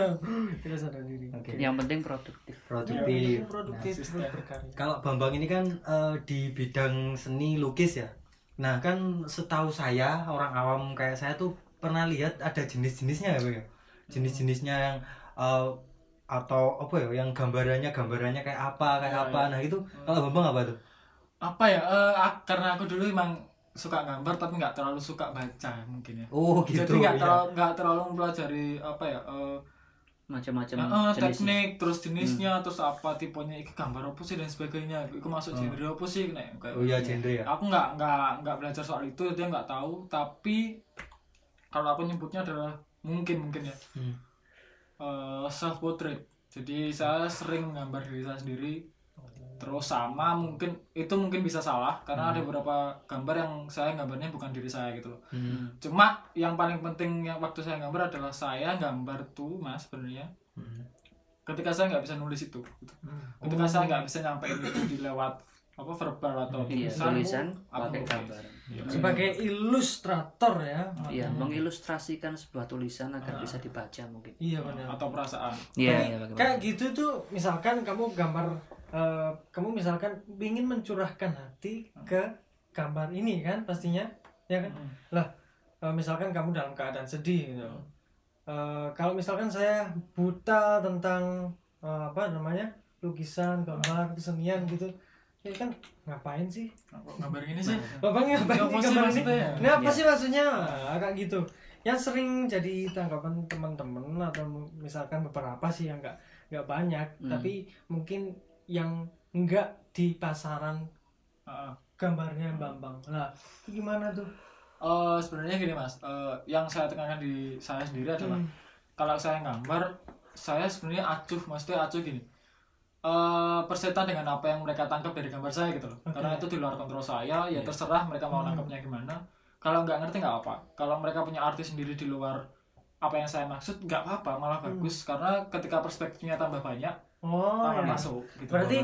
kita sadar diri Oke. Yang penting produktif. Produktif. Ya, produktif terus berkarya Kalau Bambang ini kan eh, di bidang seni lukis ya. Nah kan setahu saya orang awam kayak saya tuh pernah lihat ada jenis-jenisnya ya, Bang, ya? Jenis-jenisnya yang eh, atau apa ya, yang gambarannya gambarannya kayak apa kayak Ya, apa. Nah itu kalau Bambang apa tuh? apa ya eh, ak- karena aku dulu emang suka gambar tapi nggak terlalu suka baca mungkin ya Oh gitu. jadi nggak ya. terlalu nggak terlalu mempelajari apa ya eh, Macam-macam jenisnya. teknik terus jenisnya terus apa tipenya iki gambar apa sih dan sebagainya itu masuk genre apa sih nah, kayak Oh iya genre ya. aku nggak nggak nggak belajar soal itu dia nggak tahu tapi kalau aku nyebutnya adalah mungkin mungkin ya Hmm. Self portrait jadi saya sering menggambar diri saya sendiri. Terus sama mungkin itu mungkin bisa salah karena ada beberapa gambar yang saya gambarnya bukan diri saya gitu loh. Hmm. cuma yang paling penting yang waktu saya gambar adalah saya gambar tuh mas sebenarnya. Hmm. ketika saya nggak bisa nulis itu gitu. ketika saya nggak bisa nyampein itu di lewat apa verbal atau Iya, tulisan, tulisan pakai gambar. Iya. sebagai ilustrator ya. Iya, mengilustrasikan sebuah tulisan agar Ah. bisa dibaca mungkin. iya benar. Atau perasaan. Iya, Kayak- iya kayak gitu tuh misalkan kamu gambar eh, kamu misalkan ingin mencurahkan hati ke gambar ini kan pastinya ya kan? Hmm. lah eh, misalkan kamu dalam keadaan sedih gitu. Eh, kalau misalkan saya buta tentang eh, apa namanya lukisan gambar kesenian gitu ya kan ngapain sih Aku gambar ini sih Bapak ngapain Apa sih sih gambar ini? maksudnya? Ini apa Iya. sih maksudnya? Nah, kayak gitu. Yang sering jadi tanggapan teman-teman atau misalkan beberapa sih yang nggak nggak banyak, Hmm. tapi mungkin yang nggak di pasaran Heeh. gambarnya Bambang. Nah, itu gimana tuh? Eh, sebenarnya gini mas, Eh, yang saya tekankan di saya sendiri adalah Hmm. kalau saya gambar, saya sebenarnya acuh, maksudnya acuh gini. Eh persetan dengan apa yang mereka tangkap dari gambar saya gitu loh. Oke. Karena itu di luar kontrol saya, ya terserah mereka mau Hmm. nangkapnya gimana. Kalau nggak ngerti nggak apa. Kalau mereka punya arti sendiri di luar apa yang saya maksud, nggak apa-apa, malah Hmm. bagus. Karena ketika perspektifnya tambah banyak, Oh, tambah ya. masuk. Gitu. Berarti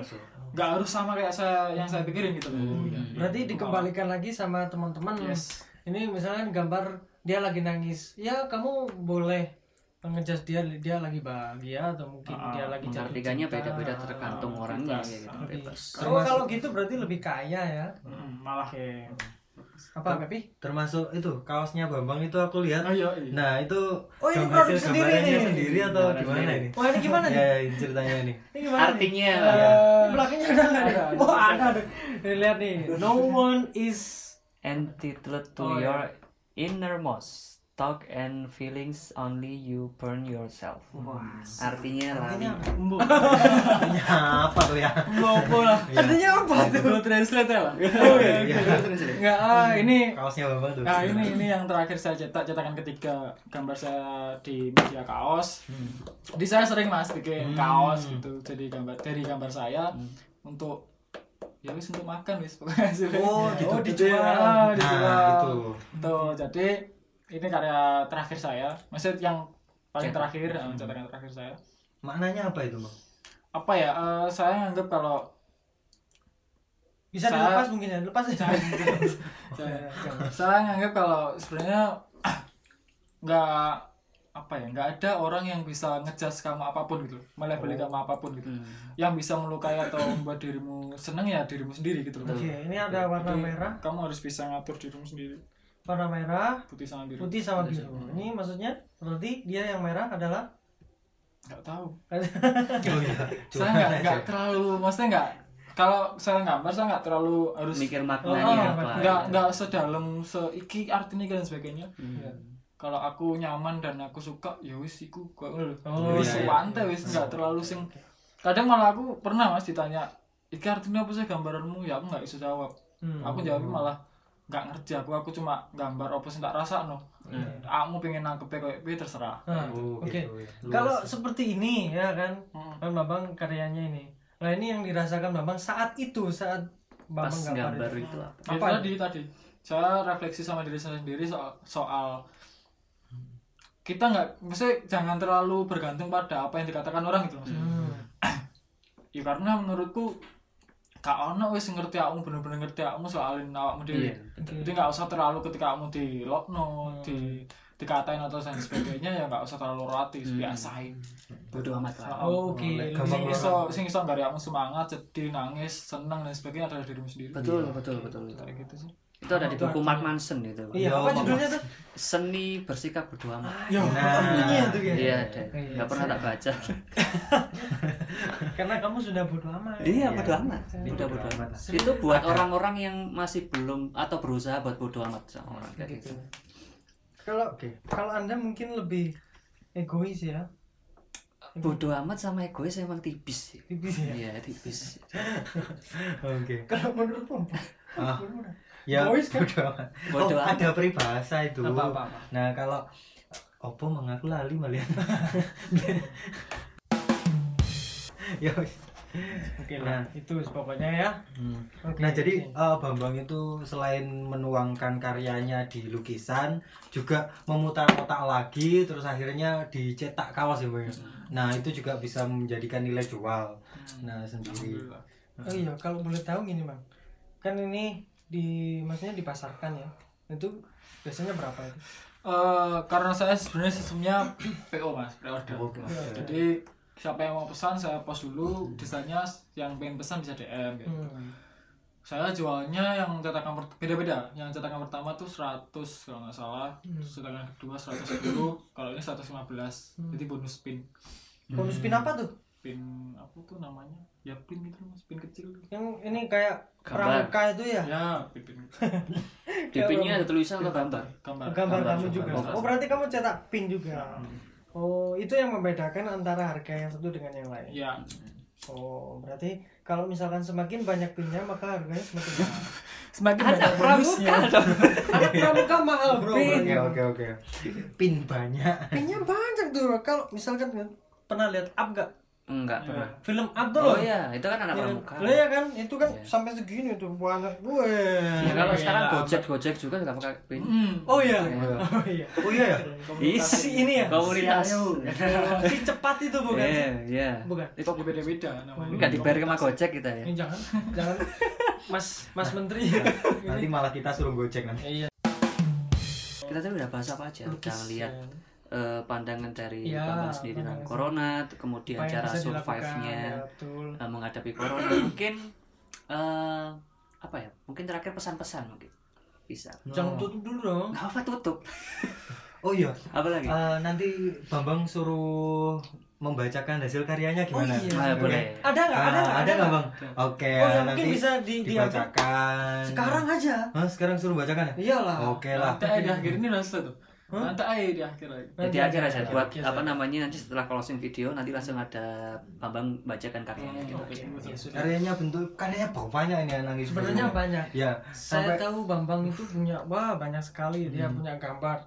nggak harus sama kayak saya yang saya pikirin gitu loh. Oh, iya. berarti dikembalikan lagi sama teman-teman. Yes. Ini misalnya gambar dia lagi nangis, ya kamu boleh ngejudge dia dia lagi bahagia atau mungkin Ah, dia lagi jatuh cinta. beda-beda tergantung Ah, orangnya bebas. ya gitu, bebas. Oh, kalau gitu berarti lebih kaya ya. Hmm, malah. Oke. Apa Pepi? Termasuk itu kaosnya Bambang itu aku lihat. Oh iya, iya. Nah itu Oh, ini produk sendiri nih. sendiri atau Gambaran gimana ini? Wah ini gimana nih? Ya ini ceritanya ini. Ini gimana nih? Artinya Eh, ya. Di belakangnya ada nggak nih? Ada. Oh ada. Nih, lihat nih. No one is. entitled to Oh, your innermost thought and feelings only you burn yourself. Artinya lari. Artinya Embo. Artinya apa tuh ya? Ngopo lah. Artinya apa tuh? Gue translate ya lah. Oh iya. Iya. Enggak, ah, ini Kaosnya Bambang tuh. Nah ini ini yang terakhir saya cetak cetakan ketiga gambar saya di media kaos. Jadi saya sering mas bikin Hmm. kaos gitu jadi gambar dari gambar saya untuk ya wis untuk makan wis pokoknya. Oh, gitu. Oh, dijual. ah, Nah dijual. itu. Tuh, jadi ini karya terakhir saya. Maksudnya yang paling Cetak. terakhir, eh, cetakan terakhir saya. Maknanya apa itu bang? Apa ya? eh, saya anggap kalau Bisa Saya- dilepas mungkin ya. Lepas aja. saya, saya nganggap kalau sebenarnya nggak apa ya nggak ada orang yang bisa ngejudge kamu apa pun gitu melebeli kamu apa pun gitu Hmm. yang bisa melukai atau membuat dirimu seneng ya dirimu sendiri gitu loh Oke, ini ada warna Jadi, merah, kamu harus bisa ngatur dirimu sendiri warna merah, putih sama biru putih sama biru. Ini maksudnya berarti dia yang merah adalah nggak tahu Oh iya. saya nggak nggak terlalu maksudnya nggak kalau saya gambar saya nggak terlalu harus Mikir Oh, maknanya apa. nggak gitu. nggak sedalam seiki artinya dan sebagainya Hmm. kalau aku nyaman dan aku suka ya wis iku kok. Oh, wis iya, iya. wante wis nggak terlalu sing kadang malah aku pernah mas ditanya iki artinya apa sih gambaranmu ya aku nggak bisa jawab Hmm. aku jawab malah nggak ngerti aku aku cuma gambar apa sih tak rasa no aku pengen nangkep kayak piye terserah Nah, Oh, Oke. gitu, ya. Luas. Kalau seperti ini ya kan, Hmm. kan Bambang karyanya ini. Nah ini yang dirasakan Bambang saat itu saat Pas Bambang gambar itu. itu apa? Apa? tadi tadi saya refleksi sama diri saya sendiri soal soal kita nggak maksudnya jangan terlalu bergantung pada apa yang dikatakan orang gitu maksudnya. Hmm. ya karena menurutku kak ono wis ngerti kamu bener-bener ngerti kamu soalin awakmu dhewe. Iya. jadi nggak usah terlalu ketika kamu di lockno di dikatain atau dan sebagainya ya nggak usah terlalu romantis biasain. Bodoh amat lah. Oke, Oleh lebih- gampang sing iso sing iso nggak kamu semangat sedih nangis senang dan sebagainya adalah dirimu sendiri. Betul betul betul itu kayak gitu sih. Itu ada di buku Mark Manson itu. Iya, apa judulnya tuh? seni bersikap bodoh amat. Ya, Nah. ini tuh ya. iya ada. Iya, nggak pernah tak baca Karena kamu sudah bodo amat. iya Iya. bodoh amat Iya, udah bodo bodoh amat. itu buat orang-orang yang masih belum atau berusaha buat bodoh amat sama orang kayak Gitu. gitu Kalau Oke. kalau Anda mungkin lebih egois ya. bodoh amat sama egois emang tipis sih Tipis ya. iya tipis Oke. Kalau menurutmu? Ah, ya Egois kan? bodo amat. Bodo oh, amat. ada peribahasa itu. Apa, apa, apa? Nah, kalau Oppo mengaku lali malah. ya. Oke Nah. lah, itu pokoknya ya. Hmm. Oke, Nah jadi eh, Bambang itu selain menuangkan karyanya di lukisan juga memutar otak lagi terus akhirnya dicetak kaos ya Bang. Nah itu juga bisa menjadikan nilai jual. Nah sendiri. Alhamdulillah. Oh iya, kalau boleh tahu gini bang, kan ini di maksudnya dipasarkan ya, itu biasanya berapa itu? Eh, karena saya sebenarnya sistemnya PO mas pre-order Oke. jadi siapa yang mau pesan saya post dulu. Desainnya yang pengen pesan bisa DM gitu. Hmm. saya jualnya yang cetakan beda-beda. Yang cetakan pertama tuh 100 kalau nggak salah. Terus cetakan kedua 110 kalau ini 115 jadi bonus pin. Bonus pin apa tuh? pin apa tuh namanya? Ya pin gitu mas. Pin kecil. Yang ini kayak Gambar. pramuka itu ya? ya pin pin. Di pinnya ada tulisan atau gambar? Gambar. Gambar kamu juga. Oh berarti kamu cetak pin juga. Oh itu yang membedakan antara harga yang satu dengan yang lain. ya Oh berarti kalau misalkan semakin banyak pinnya maka harganya semakin mahal. semakin ada banyak pramuka bonusnya Ada pramuka mahal bro. Oke oke oke. Pin banyak. Pinnya banyak tuh. Kalau misalkan pernah lihat up gak? Enggak Ya. pernah Film up tuh oh loh. iya itu kan anak Iya, pramuka Lah ya kan, itu kan Iya. sampai segini tuh banyak gue. ya kalau sekarang Iya. gojek gojek juga nggak pakai pin Hmm. Oh iya. Iya. Oh iya. Oh iya ya. Isi ini ya. komunitas Si cepat itu bukan iya iya Bukan. Ini kok beda-beda namanya nggak dibayar sama gojek kita ya Ini jangan, jangan Mas Mas Menteri. Nanti malah kita suruh gojek nanti. Iya. kita tadi udah bahas apa aja udah lihat eh, pandangan dari Iya, Bambang sendiri tentang corona kemudian cara survive-nya ya, eh, menghadapi corona mungkin eh, apa ya mungkin terakhir pesan-pesan mungkin bisa Jangan tutup dulu dong. nggak apa tutup Oh iya. apa lagi Eh, nanti Bambang suruh membacakan hasil karyanya gimana? Oh iya. Ah, boleh Ada nggak? Ah, Ada nggak? ada nggak bang? Oke, Oh ya nanti mungkin bisa di dibacakan. Sekarang aja. Hah, sekarang suruh bacakan ya? Iyalah. Oke lah. nanti aja di akhir ini udah selesai tuh nanti aja di akhir aja jadi akhir aja buat Oke, apa namanya nanti setelah closing video nanti langsung ada Bambang bacakan karyanya gitu. Oke, ya. Karyanya bentuk karyanya banyak ini yang nangis. Sebenarnya banyak. Ya, Saya sampai tahu Bambang itu punya wah banyak sekali dia punya gambar.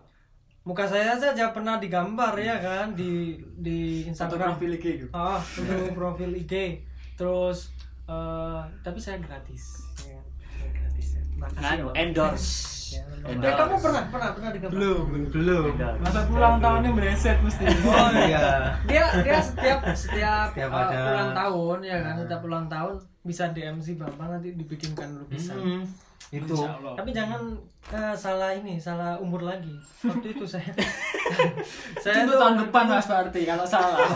Muka saya saja pernah digambar ya kan di di satu Instagram. profil IG gitu Ah, untuk profil IG. Terus eh tapi saya gratis. Ya, saya gratis ya. Makasih Bang. endorse Ya. Eh, kamu pernah pernah pernah digambar? belum belum. Masa pulang tahunnya meleset mesti Oh iya. Dia dia setiap setiap, Setiap eh, ada- ulang tahun ya kan, setiap ulang tahun bisa DM si Bambang nanti dibikinkan lukisan. Hmm, itu. Tapi jangan eh, salah ini, salah umur lagi. Waktu itu saya saya itu tuh tahun depan mas berarti kalau salah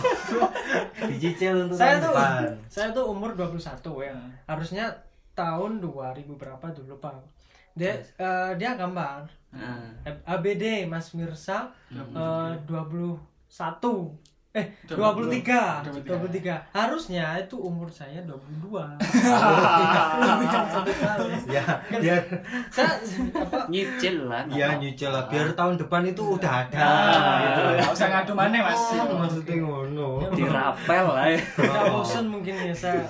dicicil untuk saya tahun tuh depan. saya tuh umur 21 ya. Hmm. Harusnya tahun 2000 berapa tuh lupa. Dia eh, dia gambar. Nah, ABD Mas Mirsa eh, 21 eh 22. 23 23 harusnya itu umur saya 22 Ya, biar saya apa? Nyicil lah ya nyicil lah biar tahun depan itu udah ada. Ah, gitu. nggak usah ngadu mana mas. Oh, maksudnya ngono. dirapel lah ya. Udah bosen mungkin ya saya.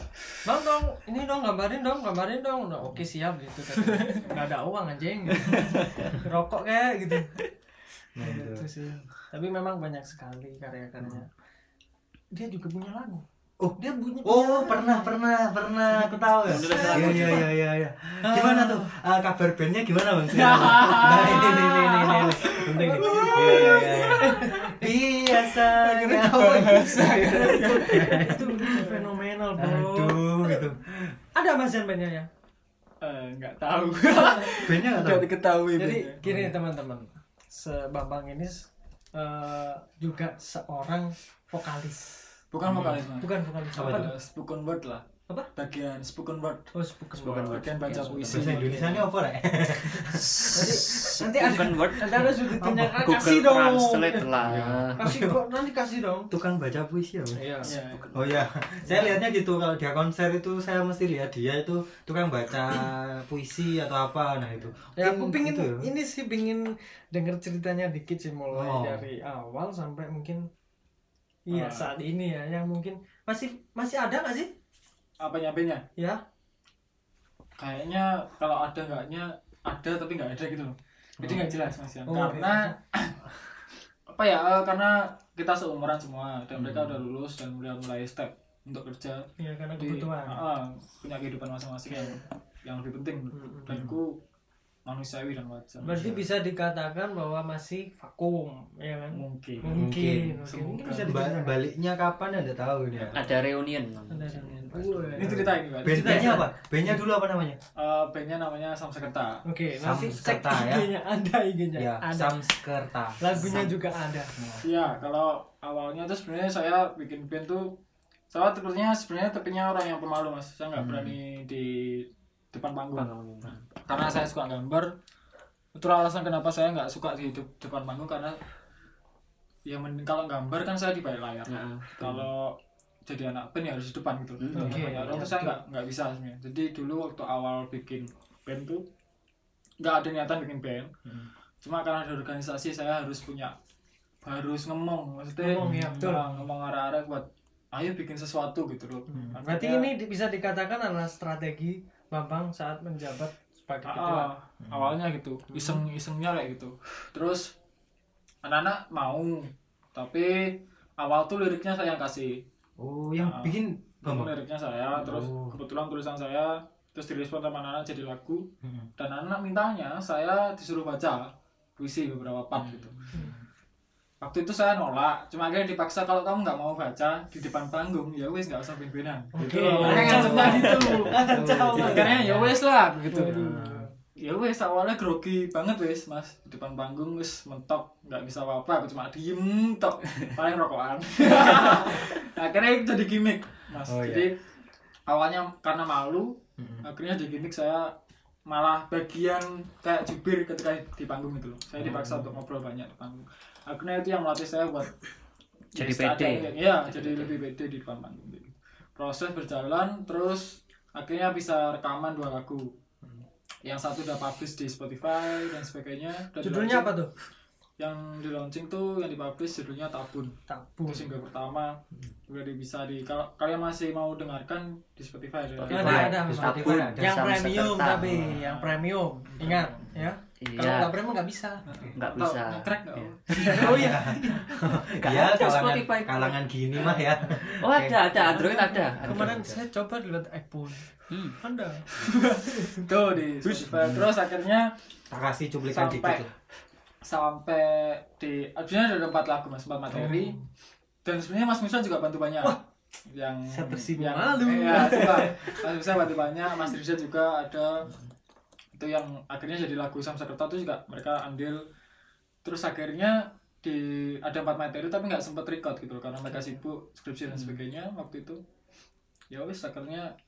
Bang dong, ini dong gambarin dong, gambarin dong. Udah oke siap gitu. Kan Gak ada uang anjing. Rokok kayak gitu Nah, itu. Sih Tapi memang banyak sekali karya-karyanya Dia juga punya lagu Oh, Dia punya Oh, pernah, pernah, pernah. Aku tahu ya. Iya, iya, iya, iya, iya. Gimana tuh? Ah, kabar bandnya gimana, Bang? Nah, ini, ini, ini, ini, ini. Penting nih. Iya, iya, iya, iya. Biasanya. Oh, bisa. Itu fenomenal bro Aduh, gitu. Ada mas yang bandnya ya? Eh, nggak tahu Bandnya nggak tahu. diketahui Jadi gini teman-teman se Bambang ini eh, juga seorang vokalis. bukan vokalis mas Bukan vokalis. Apa Apa? spoken word lah Apa? bagian spoken word Oh, spoken Spoken word. bagian baca puisi bahasa Indonesia ini apa rek Nanti nanti ada Spoken word nanti ada sudutnya Apa? kasih dong. Translate lah Kasih kok nanti kasih dong. tukang baca puisi ya? Iya. Oh ya, saya lihatnya gitu kalau dia konser itu saya mesti lihat dia itu tukang baca puisi atau apa nah itu. Ya aku pingin gitu ya. ini sih pingin denger ceritanya dikit sih mulai Oh. dari awal sampai mungkin iya Ah. saat ini ya yang mungkin masih masih ada nggak sih? Apa nyapenya Ya. kayaknya kalau ada enggaknya ada tapi nggak ada gitu loh jadi nggak jelas mas Yan. Oh, karena apa ya eh, karena kita seumuran semua dan mereka Hmm. udah lulus dan udah mulai step untuk kerja Iya karena di kebutuhan. ah, punya kehidupan masing-masing yang yang lebih penting Hmm. dan ku manusiawi dan wajar Berarti bisa dikatakan bahwa masih vakum, ya kan? mungkin Mungkin, mungkin, mungkin bisa Ba- diceritakan. baliknya kapan anda tahu ini? ada reunion Ada reunion. Ini cerita ini pak Bandnya apa? Bandnya dulu apa namanya? Eh, bandnya namanya Samsekerta Oke, nanti cek Samskerta, ya. IG-nya, ada IG-nya, Ya, ada. Samskerta. Lagunya juga ada. ya kalau awalnya tuh sebenarnya saya bikin band tuh saya sepertinya sebenarnya tepinya orang yang pemalu mas saya nggak Hmm. berani di depan panggung karena saya suka gambar itu alasan kenapa saya nggak suka di de- depan panggung karena ya mending kalau gambar kan saya di balik layar Nah, kalau jadi anak band ya harus di depan gitu Hmm, Depan oke. banyak orang tuh saya nggak nggak bisa sebenarnya jadi dulu waktu awal bikin band tuh nggak ada niatan bikin band Hmm. cuma karena ada organisasi saya harus punya harus ngomong maksudnya Ngomong, ya, betul. ah, ngomong arah-arah buat ayo bikin sesuatu gitu loh Hmm. Berarti ini di- bisa dikatakan adalah strategi Bambang saat menjabat sebagai ketua. Ah, awalnya gitu iseng isengnya kayak gitu terus anak-anak mau tapi awal tuh liriknya saya yang kasih Oh, yang Ah. bikin Bambang. liriknya saya terus Oh. kebetulan tulisan saya terus direspon sama anak-anak jadi lagu Hmm. dan anak mintanya saya disuruh baca puisi beberapa part gitu waktu itu saya nolak cuma akhirnya dipaksa kalau kamu nggak mau baca di depan panggung ya wes nggak usah pimpinan Oke. gitu. Akhirnya konsepnya gitu Kacau. akhirnya ya wes lah Waduh. Ya wes awalnya grogi banget wes mas di depan panggung wes mentok nggak bisa apa apa aku cuma diem tok paling rokokan akhirnya jadi gimmick mas Oh, iya. jadi awalnya karena malu Hmm. akhirnya di gimmick saya malah bagian kayak jubir ketika di panggung itu loh saya dipaksa untuk ngobrol banyak di panggung akhirnya itu yang melatih saya buat Jadi ya, pede. seadanya. Iya, jadi lebih pede di depan panggung gitu. proses berjalan terus akhirnya bisa rekaman dua lagu yang satu udah publish di Spotify dan sebagainya dan Judulnya apa tuh? yang di launching tuh yang dipublish judulnya Tabun Tabu. itu single pertama udah di- bisa di kalau kalian masih mau dengarkan di Spotify ada Spotify. Ada, ada, Di. Spotify ada. Yang premium tapi, yang premium. Ingat, ya. Kalau iya nggak premium nggak bisa. nggak bisa nge-crack nggak? Iya. Oh iya. Nggak Ya, ada kalangan, Spotify. kalangan gini mah ya. oh ada ada Android ada Kemarin saya coba lihat iPhone. Hmm. Ada. tuh di Spotify terus akhirnya Tak kasih cuplikan Sampai. dikit lah. sampai di sebenarnya ada empat lagu mas empat materi Oh. dan sebenarnya Mas Misra juga bantu banyak yang saya tersinggung yang malu. ya, coba. Mas Misra bantu banyak Mas Riza juga ada itu yang akhirnya jadi lagu Samsakerta itu juga mereka ambil terus akhirnya di ada empat materi tapi nggak sempet record gitu loh, karena mereka sibuk skripsi dan sebagainya waktu itu ya wis akhirnya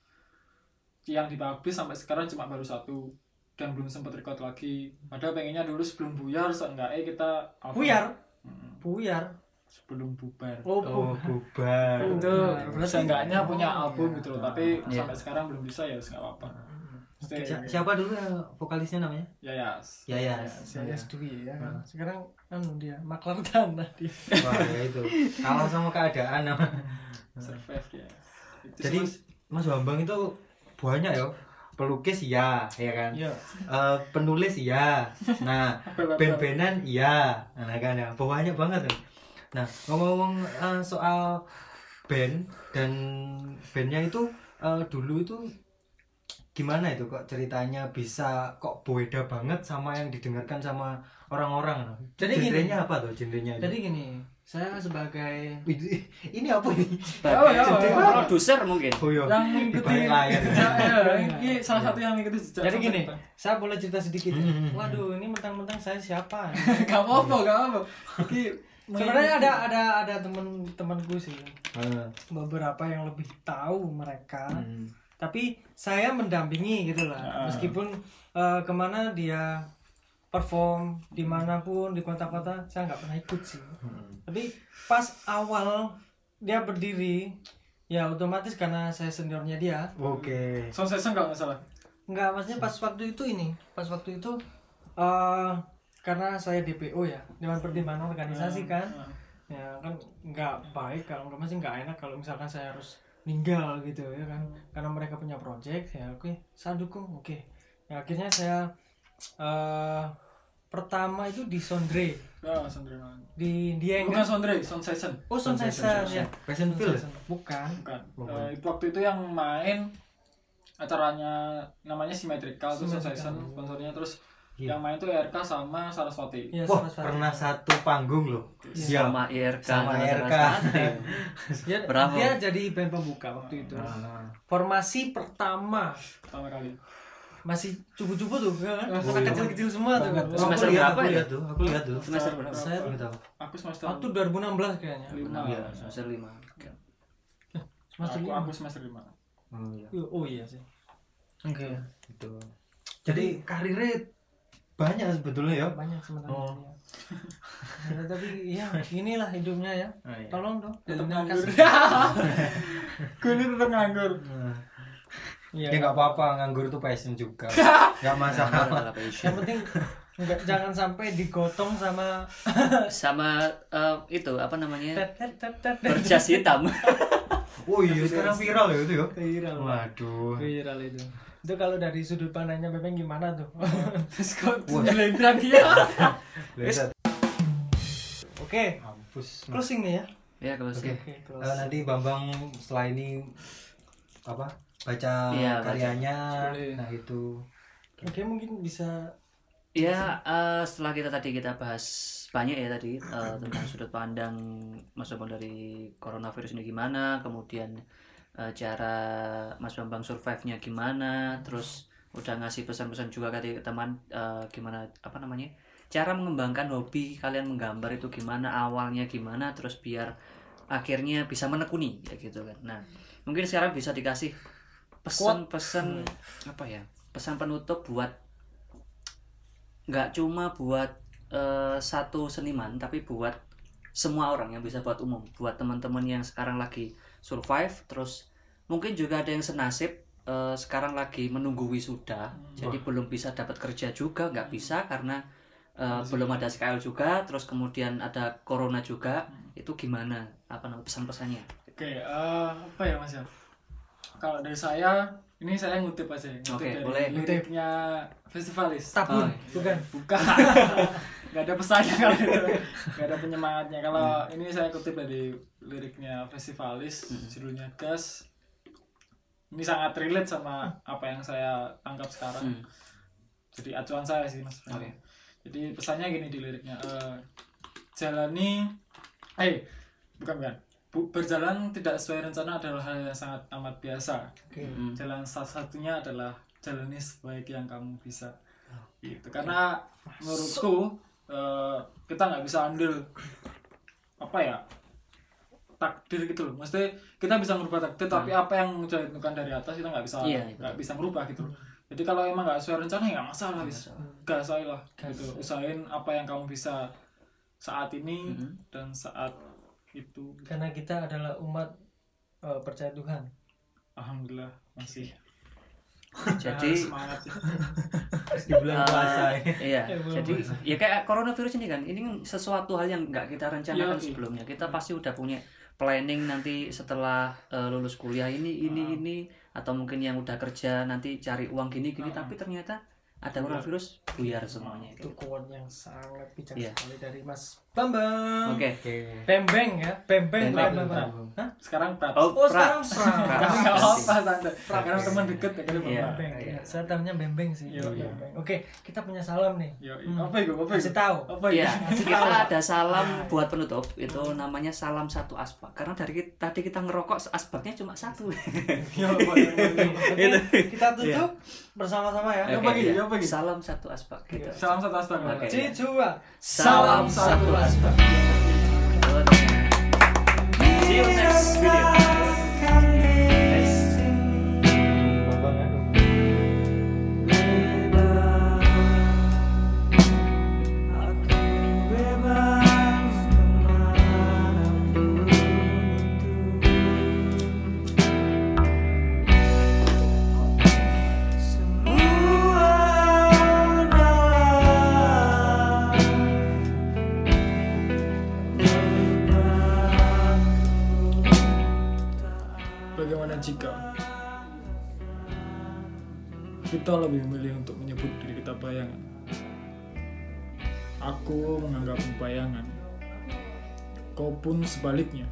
yang dipublish sampai sekarang cuma baru satu dan belum sempet record lagi padahal pengennya dulu sebelum buyar seenggaknya kita album. Buyar. Mm, Buyar. sebelum bubar Oh, Oh, bu- bubar. itu Berarti- seenggaknya punya Oh, album iya. gitu loh tapi Iya. sampai sekarang belum bisa ya nggak apa-apa Si- Siapa dulu yang vokalisnya namanya? ya yes. Ya ya. Saya Dwi ya kan. Sekarang anu dia maklar tanah dia. Wah, ya itu. Kalah sama keadaan nama. survive ya itu Jadi Mas. Bambang itu banyak ya. Pelukis ya, ya kan. Iya. Eh, penulis ya. Nah, band-bandan iya. Nah, kan ya. Banyak banget. kan. Nah, ngomong-ngomong eh, soal band dan bandnya itu eh, dulu itu gimana itu kok ceritanya bisa kok beda banget sama yang didengarkan sama orang-orang Jadi gini. genrenya apa tuh genrenya Jadi gini, saya sebagai ini apa ini Oh, ya, Sebagai oh, ya. produser mungkin oh iya yang mengikuti layar Ya, ya, ini salah satu yang mengikuti jejak Jadi sosok gini, saya boleh cerita sedikit. ya? Hmm. Waduh, ini mentang-mentang saya siapa? gak apa-apa gak apa Sebenarnya ada ada ada teman-temanku sih, Ah. beberapa yang lebih tahu mereka. Hmm. Tapi saya mendampingi gitu lah. Ah. Meskipun eh, ke mana dia perform di mana pun di kota-kota, saya nggak pernah ikut sih. Hmm. Tapi pas awal dia berdiri, ya otomatis karena saya seniornya dia, oke sound session gak masalah Enggak, maksudnya pas waktu itu ini, pas waktu itu eh karena saya DPO ya, Dewan Pertimbangan Organisasi kan. Ah. Ya kan nggak baik kalau nggak masih nggak enak kalau misalkan saya harus ninggal gitu ya kan. Karena mereka punya project ya oke, saya dukung oke. Ya akhirnya saya eh pertama itu di Sondre Ah, Sondre di Dieng bukan kan? Sondre sound session Oh Sound Session ya. Passion Field Bukan. bukan Bukan. Eh, itu waktu itu yang main acaranya namanya Symmetrical tuh sound Symmetrical. session sponsornya terus. Yang main tuh RK sama Saraswati Ya, Wah, Saraswati. pernah satu panggung loh. Iya. sama IRK Sama IRK. Saraswati. Dia, Bravo. dia jadi band pembuka waktu itu. Ah. Formasi pertama pertama kali masih cupu-cupu tuh kan Oh, anak iya. kecil-kecil semua tuh. Oh, aku Semester lihat, berapa aku ya? lihat tuh, aku lihat tuh. semester berapa saya Aku tahu. aku semester waktu 2016 kayaknya lima Iya, semester lima semester aku, lima aku semester lima Oh iya. oh iya sih oke Gitu. Jadi karirnya banyak sebetulnya ya. banyak sebenarnya Oh. ya. Ya, tapi ya inilah hidupnya ya Oh, iya. tolong dong tetap jangan nganggur gue ini tetap nganggur Iya. Ya nggak apa-apa, nganggur itu passion juga. Nggak masalah. yang penting enggak jangan sampai digotong sama sama eh, itu apa namanya berjas hitam Oh iya, sekarang viral ya itu ya. viral Waduh. viral itu itu kalau dari sudut pandangnya Bebeng gimana tuh terus kok jelentran dia oke closing nih ya ya oke Eh, closing nanti Bambang setelah ini apa? Baca Iya, baca. karyanya. Boleh. Nah, itu. oke mungkin bisa Ya, eh, setelah kita tadi kita bahas banyak ya tadi eh, tentang sudut pandang Mas Bambang dari coronavirus ini gimana, kemudian eh, cara Mas Bambang survive-nya gimana, terus udah ngasih pesan-pesan juga ke teman eh, gimana apa namanya cara mengembangkan hobi kalian menggambar itu gimana awalnya gimana terus biar akhirnya bisa menekuni ya gitu kan. Nah mungkin sekarang bisa dikasih pesan-pesan apa ya pesan penutup buat nggak cuma buat eh, satu seniman tapi buat semua orang yang bisa buat umum buat teman-teman yang sekarang lagi survive terus mungkin juga ada yang senasib eh, sekarang lagi menunggu wisuda jadi belum bisa dapat kerja juga nggak bisa karena eh, belum ada SKL juga terus kemudian ada corona juga. Itu gimana? Apa namanya pesan-pesannya? Oke eh, apa ya mas ya? Kalau dari saya ini saya ngutip aja ngutip Oke, dari boleh. liriknya festivalis. Tabun. Oh, bukan. Bukan nggak ada pesannya kalau itu. Nggak ada penyemangatnya. Kalau ini saya kutip dari liriknya festivalis judulnya gas ini sangat relate sama apa yang saya tangkap sekarang. Hmm. jadi acuan saya sih mas. Oke. jadi pesannya gini di liriknya eh, jalani eh bukan bukan. Bu- berjalan tidak sesuai rencana adalah hal yang sangat amat biasa. Oke. Hmm. jalan satu-satunya adalah jalani sebaik yang kamu bisa. Gitu. Karena menurutku eh, kita nggak bisa andil apa ya takdir gitu loh. Maksudnya kita bisa merubah takdir tapi apa yang sudah ditentukan dari atas kita nggak bisa Hmm. Iya, itu. nggak bisa merubah gitu loh. Jadi kalau emang nggak sesuai rencana ya nggak masalah Nggak wis aja lah gitu. Usahain apa yang kamu bisa saat ini Mhm. dan saat itu. Karena kita adalah umat eh, percaya Tuhan. Alhamdulillah masih jadi Harus semangat ya. di bulan puasa ya. Iya, Ya, jadi ya kayak coronavirus ini kan, ini kan sesuatu hal yang nggak kita rencanakan Iya, iya. sebelumnya. Kita pasti udah punya planning nanti setelah eh, lulus kuliah ini, ini, Ah. ini, atau mungkin yang udah kerja nanti cari uang gini, gini. Ah. Tapi ternyata ada coronavirus buyar semuanya. itu quote yang sangat bijak Iya. sekali dari Mas Bambang. Oke. Oke. Bembeng ya, bembeng. Bembeng. Bambang. Hah? Sekarang Prat. Oh, Oh, Pra. sekarang Pra. Pra. Tapi nggak Pasti. apa-apa tante. Sekarang teman deket ya kan Iya. Bembeng. ya. Saya tahunya bembeng sih. Iya, iya. Bembeng. Oke, kita punya salam nih. Yo, Hmm. apa itu? Apa itu? Kasih tahu. Apa Iya, itu? kita ada salam buat penutup itu namanya salam satu asbak karena dari kita, tadi kita ngerokok asbaknya cuma satu. Yo, kita tutup bersama-sama ya. Iya. Iya. ya, bagi. Salam satu asbak gitu. Salam satu aspek. Oke. Cicua. Salam satu asbak. See you next video. Lebih memilih untuk menyebut diri kita bayangan? Aku menganggapmu bayangan. Kau pun sebaliknya.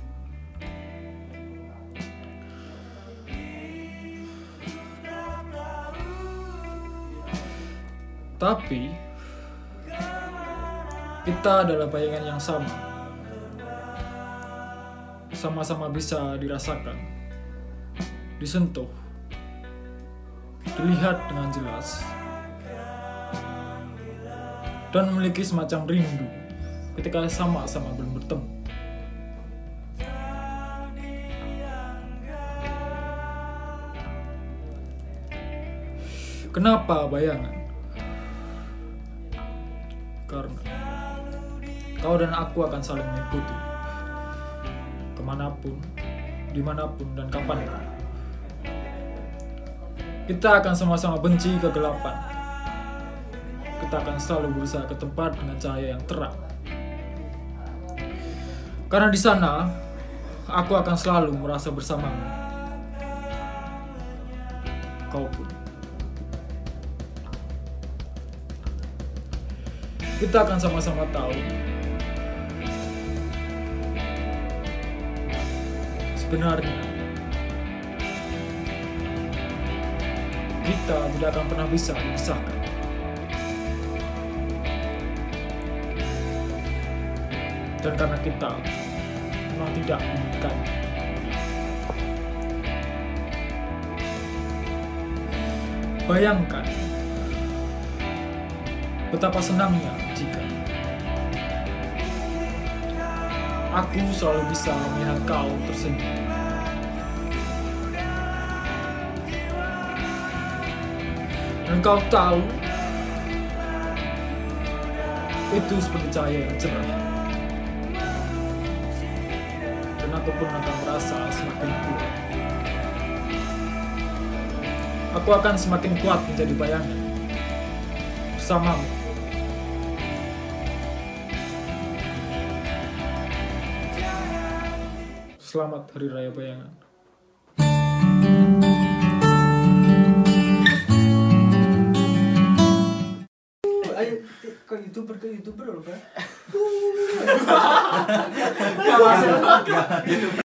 Tapi kita adalah bayangan yang sama. Sama-sama bisa dirasakan disentuh, dilihat dengan jelas, dan memiliki semacam rindu ketika sama-sama belum bertemu. Kenapa bayangan? Karena kau dan aku akan saling mengikuti ke mana pun, di mana pun, dan kapan pun. Kita akan sama-sama benci kegelapan. Kita akan selalu berusaha ke tempat dengan cahaya yang terang. Karena di sana, aku akan selalu merasa bersamamu. Kau pun. Kita akan sama-sama tahu sebenarnya kita tidak akan pernah bisa dipisahkan. Dan karena kita memang tidak menginginkan. Bayangkan betapa senangnya jika aku selalu bisa melihat kau tersenyum. Dan kau tahu itu seperti cahaya yang cerah. Dan aku pun akan merasa semakin kuat. Aku akan semakin kuat menjadi bayangan bersamamu. Selamat Hari Raya Bayangan. Ke youtuber loh kan.